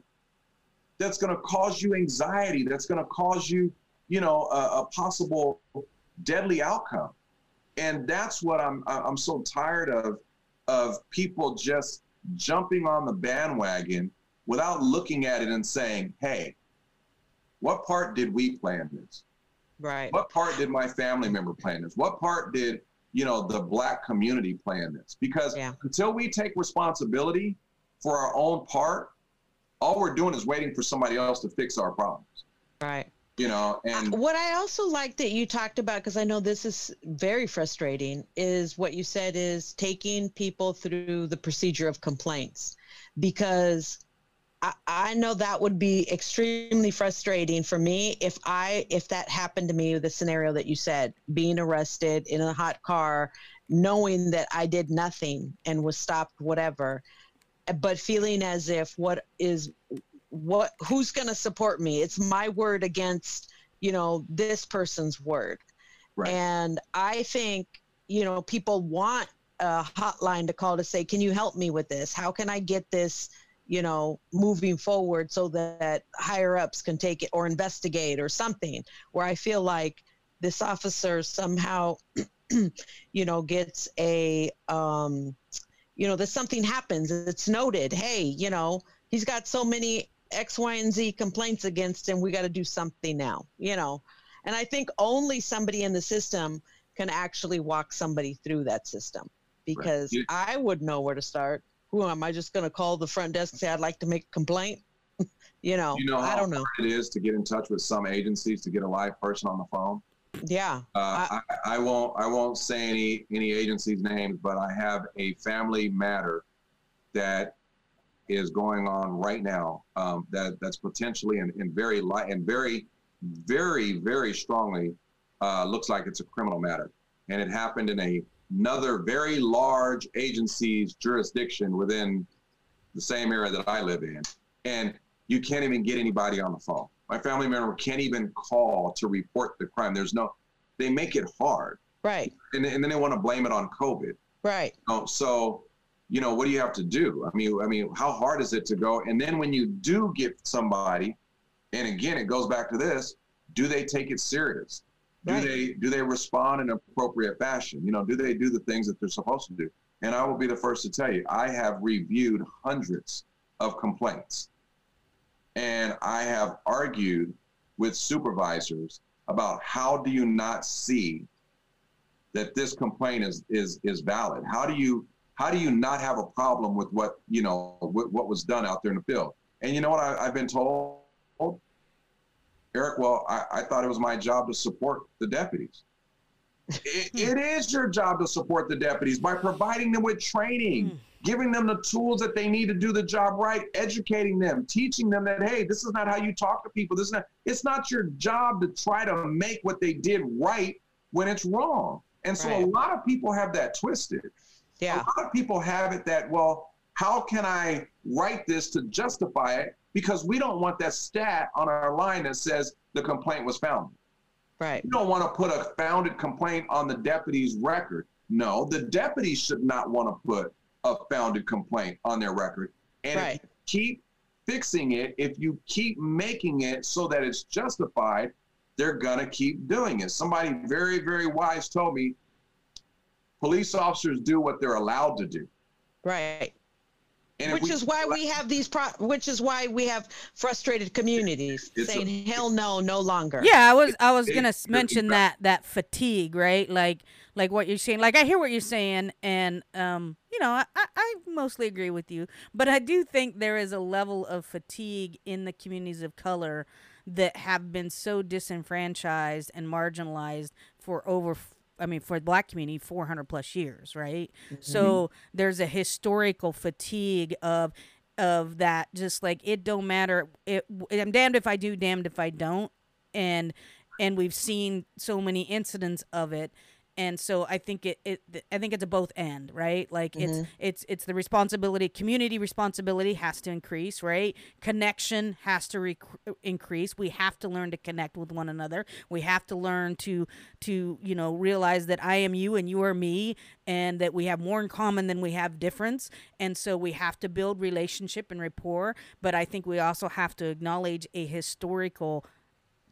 that's going to cause you anxiety, that's going to cause you, you know, a, a possible deadly outcome. And that's what I'm, I'm so tired of, of people just jumping on the bandwagon without looking at it and saying, hey, what part did we plan this? Right. What part did my family member plan this? What part did, you know, the black community plan this? Because Yeah. until we take responsibility for our own part, all we're doing is waiting for somebody else to fix our problems. Right. You know, and what I also like that you talked about, because I know this is very frustrating, is what you said is taking people through the procedure of complaints. Because I, I know that would be extremely frustrating for me if I if that happened to me, the scenario that you said, being arrested in a hot car, knowing that I did nothing and was stopped, whatever, but feeling as if what is what who's going to support me? It's my word against you know this person's word. Right. and i think you know people want a hotline to call to say can you help me with this? How can i get this you know moving forward so that higher ups can take it or investigate or something? Where i feel like this officer somehow you know gets a um you know that something happens. It's noted hey you know he's got so many x y and z complaints against him we got to do something now you know? And i think only somebody in the system can actually walk somebody through that system. Because You- i would know where to start. Who am i just going to call the front desk and say i'd like to make a complaint? You know, you know i don't know. it is to get in touch with some agencies to get a live person on the phone. yeah. Uh, I, I won't I won't say any any agencies names, but I have a family matter that is going on right now um, that that's potentially and, and very light and very very very strongly uh, looks like it's a criminal matter, and it happened in a another very large agency's jurisdiction within the same area that I live in, and you can't even get anybody on the phone. My family member can't even call to report the crime. There's no, they make it hard, right and, and then they want to blame it on COVID. right so, you know, what do you have to do? I mean, I mean, how hard is it to go? And then when you do get somebody, and again, it goes back to this: Do they take it serious? Do Right. they do they respond in appropriate fashion? You know, do they do the things that they're supposed to do? And I will be the first to tell you, I have reviewed hundreds of complaints, and I have argued with supervisors about how do you not see that this complaint is is is valid? How do you how do you not have a problem with what you know what, what was done out there in the field? And you know what I, I've been told, Eric. Well, I, I thought it was my job to support the deputies. it, it is your job to support the deputies by providing them with training, Hmm. giving them the tools that they need to do the job right, educating them, teaching them that hey, this is not how you talk to people. This is not. It's not your job to try to make what they did right when it's wrong. And so a lot of people have that twisted. Yeah A lot of people have it that, well, how can I write this to justify it? Because we don't want that stat on our line that says the complaint was founded. right You don't want to put a founded complaint on the deputy's record. No, the deputy should not want to put a founded complaint on their record. And Right. if you keep fixing it, if you keep making it so that it's justified, they're going to keep doing it. Somebody very, very wise told me police officers do what they're allowed to do. right And which we- is why we have these pro which is why we have frustrated communities It's a- saying hell no no longer Yeah, I was I was It- gonna it- mention it- that that fatigue, right? Like like what you're saying. Like I hear what you're saying, and um, you know, I, I I mostly agree with you, but I do think there is a level of fatigue in the communities of color that have been so disenfranchised and marginalized for over. I mean, for the black community, 400 plus years, right? Mm-hmm. So there's a historical fatigue of of that just like it don't matter it i'm damned if i do damned if i don't. And and we've seen so many incidents of it and so i think it, it i think it's a both end right? Like it's mm-hmm. it's it's the responsibility community responsibility has to increase right? Connection has to rec- increase. We have to learn to connect with one another. We have to learn to to you know realize that i am you and you are me and that we have more in common than we have difference. And so we have to build relationship and rapport but i think we also have to acknowledge a historical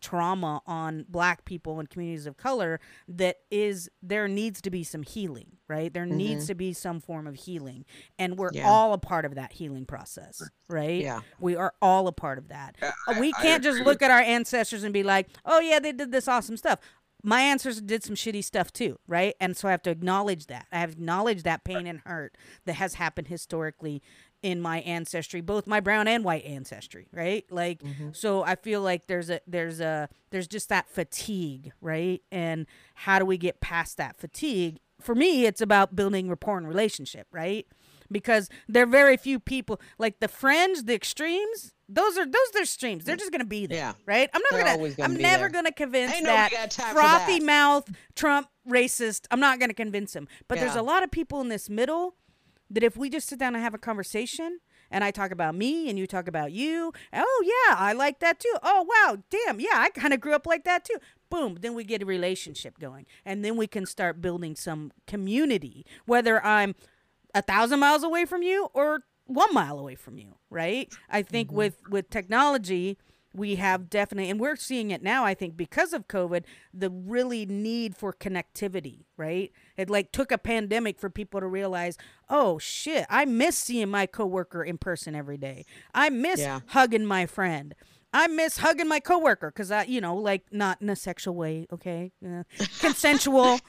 trauma on black people and communities of color that is there needs to be some healing right? There Mm-hmm. needs to be some form of healing and we're Yeah. all a part of that healing process right? Yeah. we are all a part of that. Yeah, Uh, I- we can't just look at our ancestors and be like oh yeah they did this awesome stuff. My ancestors did some shitty stuff too right? And so i have to acknowledge that. I have acknowledged that pain and hurt that has happened historically in my ancestry both my brown and white ancestry right? Like mm-hmm. so i feel like there's a there's a there's just that fatigue right? And how do we get past that fatigue? For me it's about building rapport and relationship right? Because there are very few people like the fringe the extremes those are those are extremes. They're just gonna be there Yeah. right? I'm not gonna, gonna i'm never there. gonna convince that got time for frothy that. mouth trump racist i'm not gonna convince him. But there's a lot of people in this middle that if we just sit down and have a conversation and I talk about me and you talk about you, oh yeah, I like that too. Oh wow, damn, yeah, I kind of grew up like that too. Boom, then we get a relationship going, and then we can start building some community. Whether I'm a thousand miles away from you or one mile away from you, right? I think mm-hmm. with with technology, we have definitely, and we're seeing it now. I think because of COVID, the really need for connectivity, right? It like took a pandemic for people to realize, oh shit, I miss seeing my coworker in person every day. I miss Yeah. hugging my friend. I miss hugging my coworker because I, you know, like not in a sexual way, okay, uh, consensual,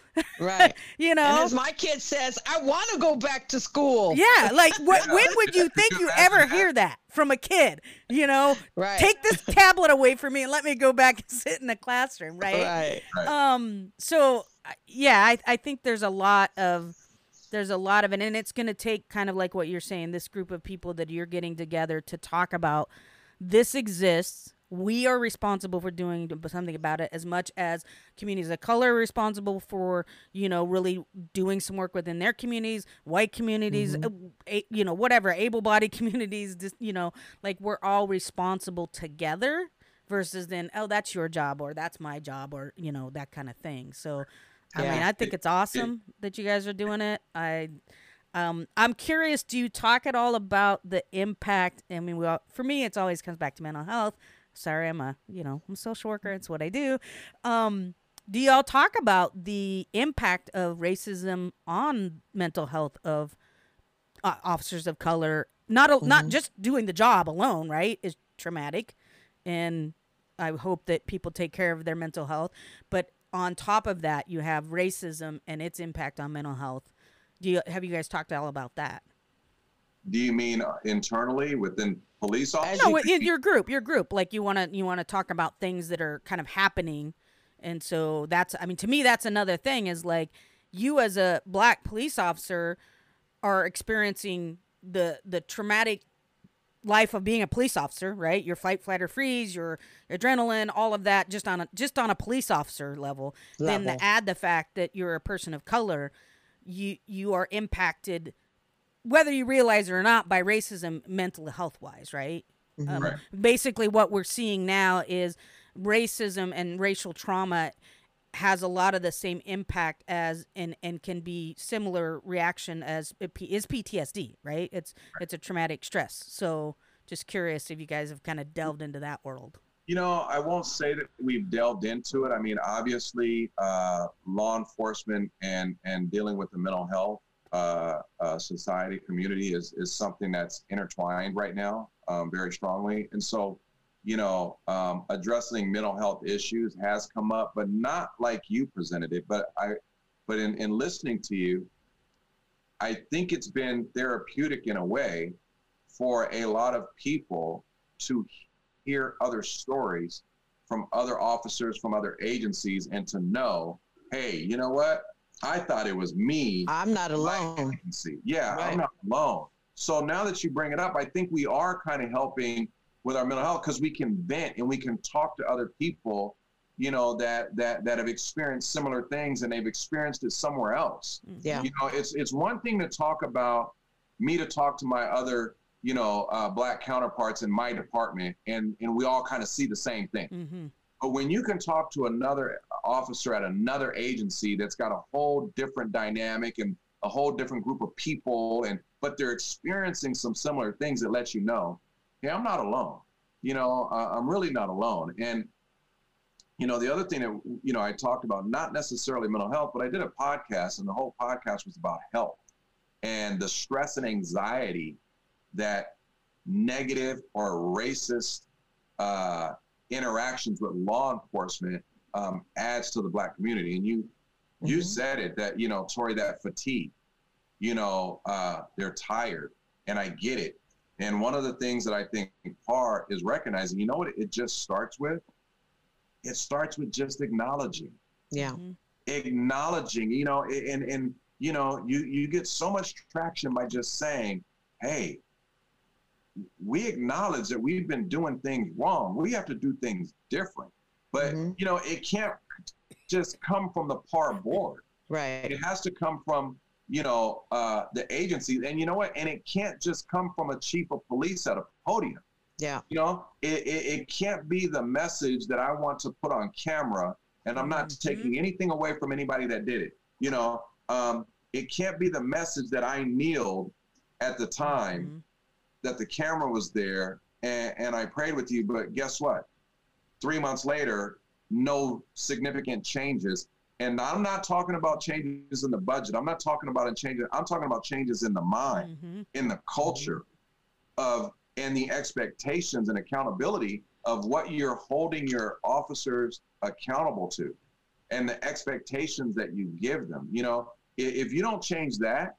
Right. you And know. as my kid says, I want to go back to school. Yeah, like wh- when would you think you ever hear that from a kid? You know, Right. take this tablet away from me and let me go back and sit in the classroom, right? Right. Um. So uh, yeah, I I think there's a lot of there's a lot of it, and it's gonna take kind of like what you're saying, this group of people that you're getting together to talk about this exists. We are responsible for doing something about it as much as communities of color are responsible for, you know, really doing some work within their communities, white communities, uh, a, you know, whatever, able bodied communities, just, you know, like we're all responsible together versus then, oh, that's your job or that's my job or, you know, that kind of thing. So, I mean, I think it's awesome that you guys are doing it. I, um, I'm curious. Do you talk at all about the impact? I mean, all, for me, it's always comes back to mental health. Sorry, I'm a you know I'm a social worker. It's what I do. Um, do y'all talk about the impact of racism on mental health of uh, officers of color? Not a, not just doing the job alone, right? Is traumatic, and I hope that people take care of their mental health. But on top of that, you have racism and its impact on mental health. Do you have you guys talked all about that? Do you mean uh, internally within police officers? No, in your group, your group, like you want to you want to talk about things that are kind of happening, and so that's I mean to me that's another thing is like you as a black police officer are experiencing the the traumatic life of being a police officer, right? Your fight, flight, or freeze, your adrenaline, all of that, just on a just on a police officer level. Then Level. to add the fact that you're a person of color, you you are impacted, whether you realize it or not, by racism, mental health wise, right? Um, Right. Basically, what we're seeing now is racism and racial trauma has a lot of the same impact as and and can be similar reaction as it P- is PTSD, right? It's it's a traumatic stress. So just curious if you guys have kind of delved into that world. You know, I won't say that we've delved into it. I mean, obviously, uh, law enforcement and and dealing with the mental health uh, uh, society community is is something that's intertwined right now, um, very strongly. And so, you know, um, addressing mental health issues has come up, but not like you presented it. But I, but in in listening to you, I think it's been therapeutic in a way for a lot of people to hear other stories from other officers from other agencies and to know, hey, you know what? I thought it was me. I'm not alone. agency. Yeah, Right. I'm not alone. So now that you bring it up, I think we are kind of helping with our mental health because we can vent and we can talk to other people, you know, that that that have experienced similar things and they've experienced it somewhere else. Yeah. You know, it's it's one thing to talk about me to talk to my other, you know, uh, black counterparts in my department, and and we all kind of see the same thing. Mm-hmm. But when you can talk to another officer at another agency that's got a whole different dynamic and a whole different group of people, and but they're experiencing some similar things that let you know, hey, I'm not alone. You know, uh, I'm really not alone. And you know, the other thing that you know I talked about, not necessarily mental health, but I did a podcast, and the whole podcast was about health and the stress and anxiety that negative or racist uh, interactions with law enforcement um, adds to the black community. And you you Mhm. said it that you know, Tori, that fatigue. You know, uh, they're tired, and I get it. And one of the things that I think PAR is recognizing, you know what it just starts with? It starts with just acknowledging Yeah. acknowledging, you know, and and you know, you you get so much traction by just saying, "Hey, we acknowledge that we've been doing things wrong. We have to do things different." But Mhm. you know, it can't just come from the par board. Right. It has to come from you know uh, the agency, and you know what? And it can't just come from a chief of police at a podium. Yeah. You know, it, it, it can't be the message that I want to put on camera. And I'm not Mhm. taking anything away from anybody that did it. You know, um, it can't be the message that I kneeled at the time Mhm. That the camera was there and, and I prayed with you. But guess what? Three months later, no significant changes. And I'm not talking about changes in the budget. I'm not talking about a change. I'm talking about changes in the mind Mhm. in the culture of and the expectations and accountability of what you're holding your officers accountable to and the expectations that you give them you know if you don't change that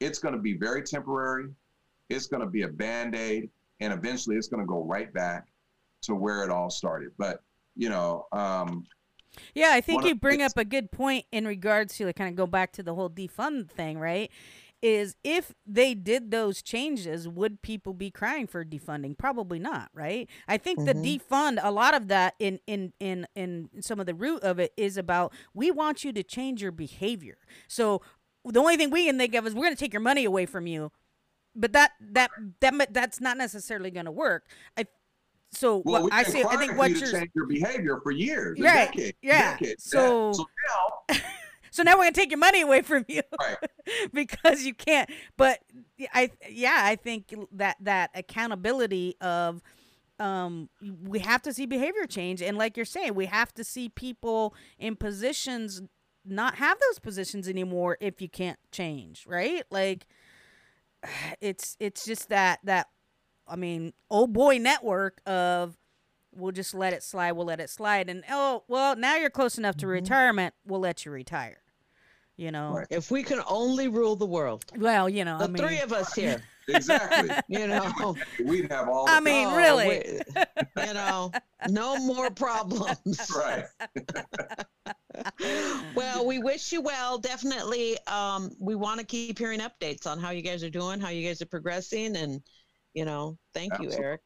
it's going to be very temporary it's going to be a band-aid and eventually it's going to go right back to where it all started but you know um Yeah, I think you bring up a good point in regards to like kind of go back to the whole defund thing, right? Is if they did those changes, would people be crying for defunding? Probably not, right? I think the Mhm. defund, a lot of that in in in in some of the root of it is about we want you to change your behavior. So the only thing we can think of is we're going to take your money away from you, but that that that that's not necessarily going to work. I so well what I say I think what you're change your behavior for years Right, decade, yeah. decade. So- so now So now we're gonna take your money away from you, Right. because you can't. But I, yeah, I think that that accountability of, um, we have to see behavior change, and like you're saying, we have to see people in positions not have those positions anymore if you can't change, right? Like, it's it's just that that, I mean, old boy network of. We'll just let it slide. We'll let it slide. And oh, well, now you're close enough to Mhm. retirement. We'll let you retire. You know. If we can only rule the world, Well, you know. the I mean, three of us here, exactly you know. we'd have all the I mean, Oh, really. we- you know, no more problems. right well, we wish you well. Definitely, um, we want to keep hearing updates on how you guys are doing, how you guys are progressing, and you know, thank you, Eric.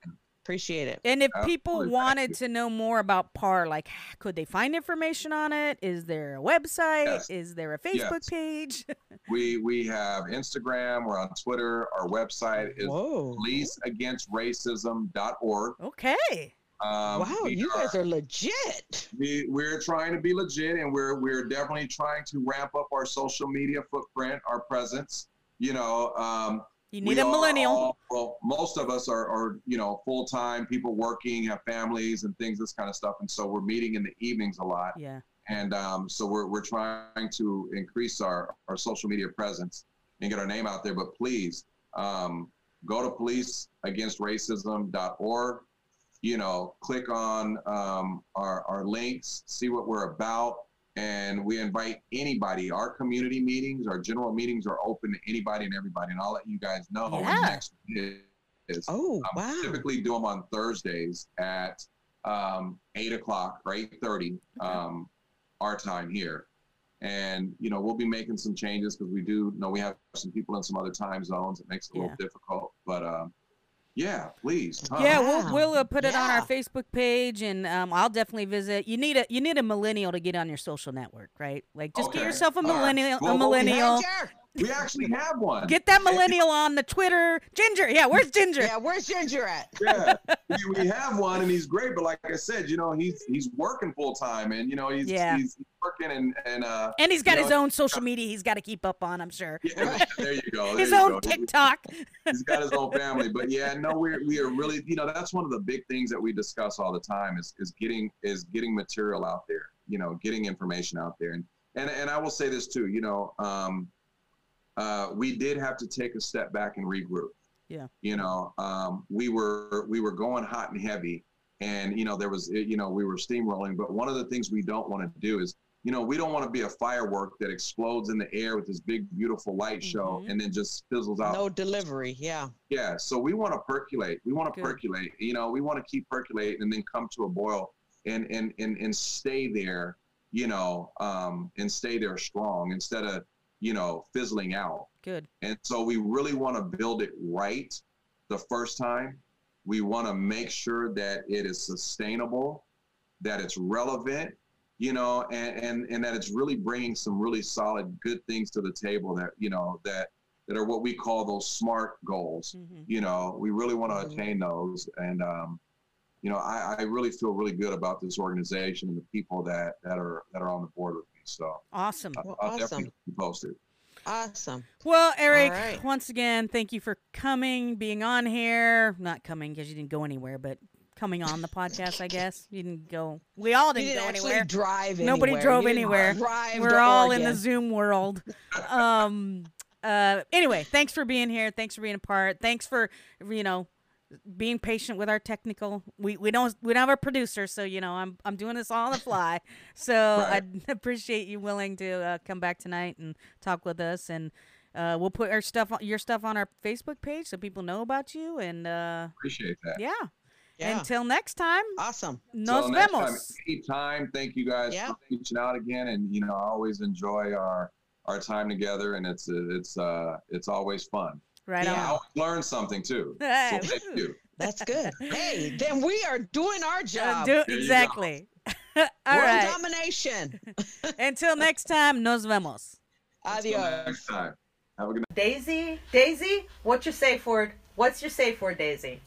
Appreciate it. And if people Absolutely. Wanted to know more about PAR, like, could they find information on it? Is there a website? Yes. Is there a Facebook Yes. page? We we have Instagram, we're on Twitter, our website is Whoa! policeagainstracism.org. okay. Um, wow, we you guys are legit. we, we're trying to be legit and we're we're definitely trying to ramp up our social media footprint, our presence. You know, um, You we need a millennial. all- well, most of us are, are you know, full time people working, have families and things, this kind of stuff. And so we're meeting in the evenings a lot. yeah. And um, so we're, we're trying to increase our, our social media presence and get our name out there. But please um, go to policeagainstracism.org. You know, click on um, our, our links, see what we're about. And we invite anybody. Our community meetings, our general meetings are open to anybody and everybody. And I'll let you guys know Yeah. the next is. Oh, Um, wow. Typically do them on Thursdays at um, eight o'clock or eight thirty um, our time here, and you know we'll be making some changes because we do know we have some people in some other time zones. It makes it a Yeah. little difficult, but um, yeah, please. come. Yeah, we'll we'll uh, put it on our Facebook page, and um, I'll definitely visit. You need a you need a millennial to get on your social network, right? Like, just get yourself a millennial, Well, a well, we have millennial, Sure. We actually have one. Get that millennial on the Twitter. Ginger. Yeah, where's Ginger? Yeah, where's Ginger at? yeah, we, we have one, and he's great. But like I said, you know, he's he's working full time, and you know, he's Yeah. he's working, and and uh, And he's got his know, own social media he's got to keep up on, I'm sure. Yeah, there you go. there His you own go. TikTok. He's got his own family, but yeah, no, we're we are really, you know, that's one of the big things that we discuss all the time is is getting is getting material out there, you know, getting information out there, and and and I will say this too, you know, um, uh, we did have to take a step back and regroup. Yeah. You know, um, we were we were going hot and heavy, and you know there was you know we were steamrolling. But one of the things we don't want to do is you know we don't want to be a firework that explodes in the air with this big beautiful light show Mhm. and then just fizzles out. No delivery. Yeah. Yeah, so we want to percolate. We want to percolate. You know, we want to keep percolating and then come to a boil and and and and stay there. You know, um, and stay there strong instead of you know fizzling out. Good. And so we really want to build it right the first time. We want to make sure that it is sustainable, that it's relevant, you know, and, and, and that it's really bringing some really solid, good things to the table that, you know, that, that are what we call those smart goals. Mhm. You know, we really want to Mhm. attain those. And, um, you know, I, I really feel really good about this organization and the people that, that are, that are on the board with. So Awesome. I- Well, I'll awesome. definitely keep you posted. Awesome. Well, Eric, right. once again, thank you for coming, being on here. Not coming because you didn't go anywhere, but coming on the podcast, I guess. You didn't go. We all didn't, didn't go anywhere. drive Nobody drove You anywhere. drive We're to all in the Zoom world. Um. Uh. Anyway, thanks for being here. Thanks for being a part. Thanks for you know being patient with our technical. We we don't we don't have a producer, so you know I'm I'm doing this all on the fly. So Right. I appreciate you willing to uh, come back tonight and talk with us and. Uh, we'll put our stuff, on, your stuff, on our Facebook page so people know about you. And uh, Appreciate that. yeah. Yeah. until next time, awesome. nos So next time, anytime. Thank you guys Yeah. for reaching out again, and you know I always enjoy our our time together, and it's it's uh it's always fun. Right Yeah. I always learn something too. So thank you. That's good. hey, then we are doing our Uh, job. do, There you go. exactly. All World right. domination. Until next time, nos vemos. Adios. Until next time. Have a good night. Daisy, Daisy, what's your safe word? What's your safe word, Daisy?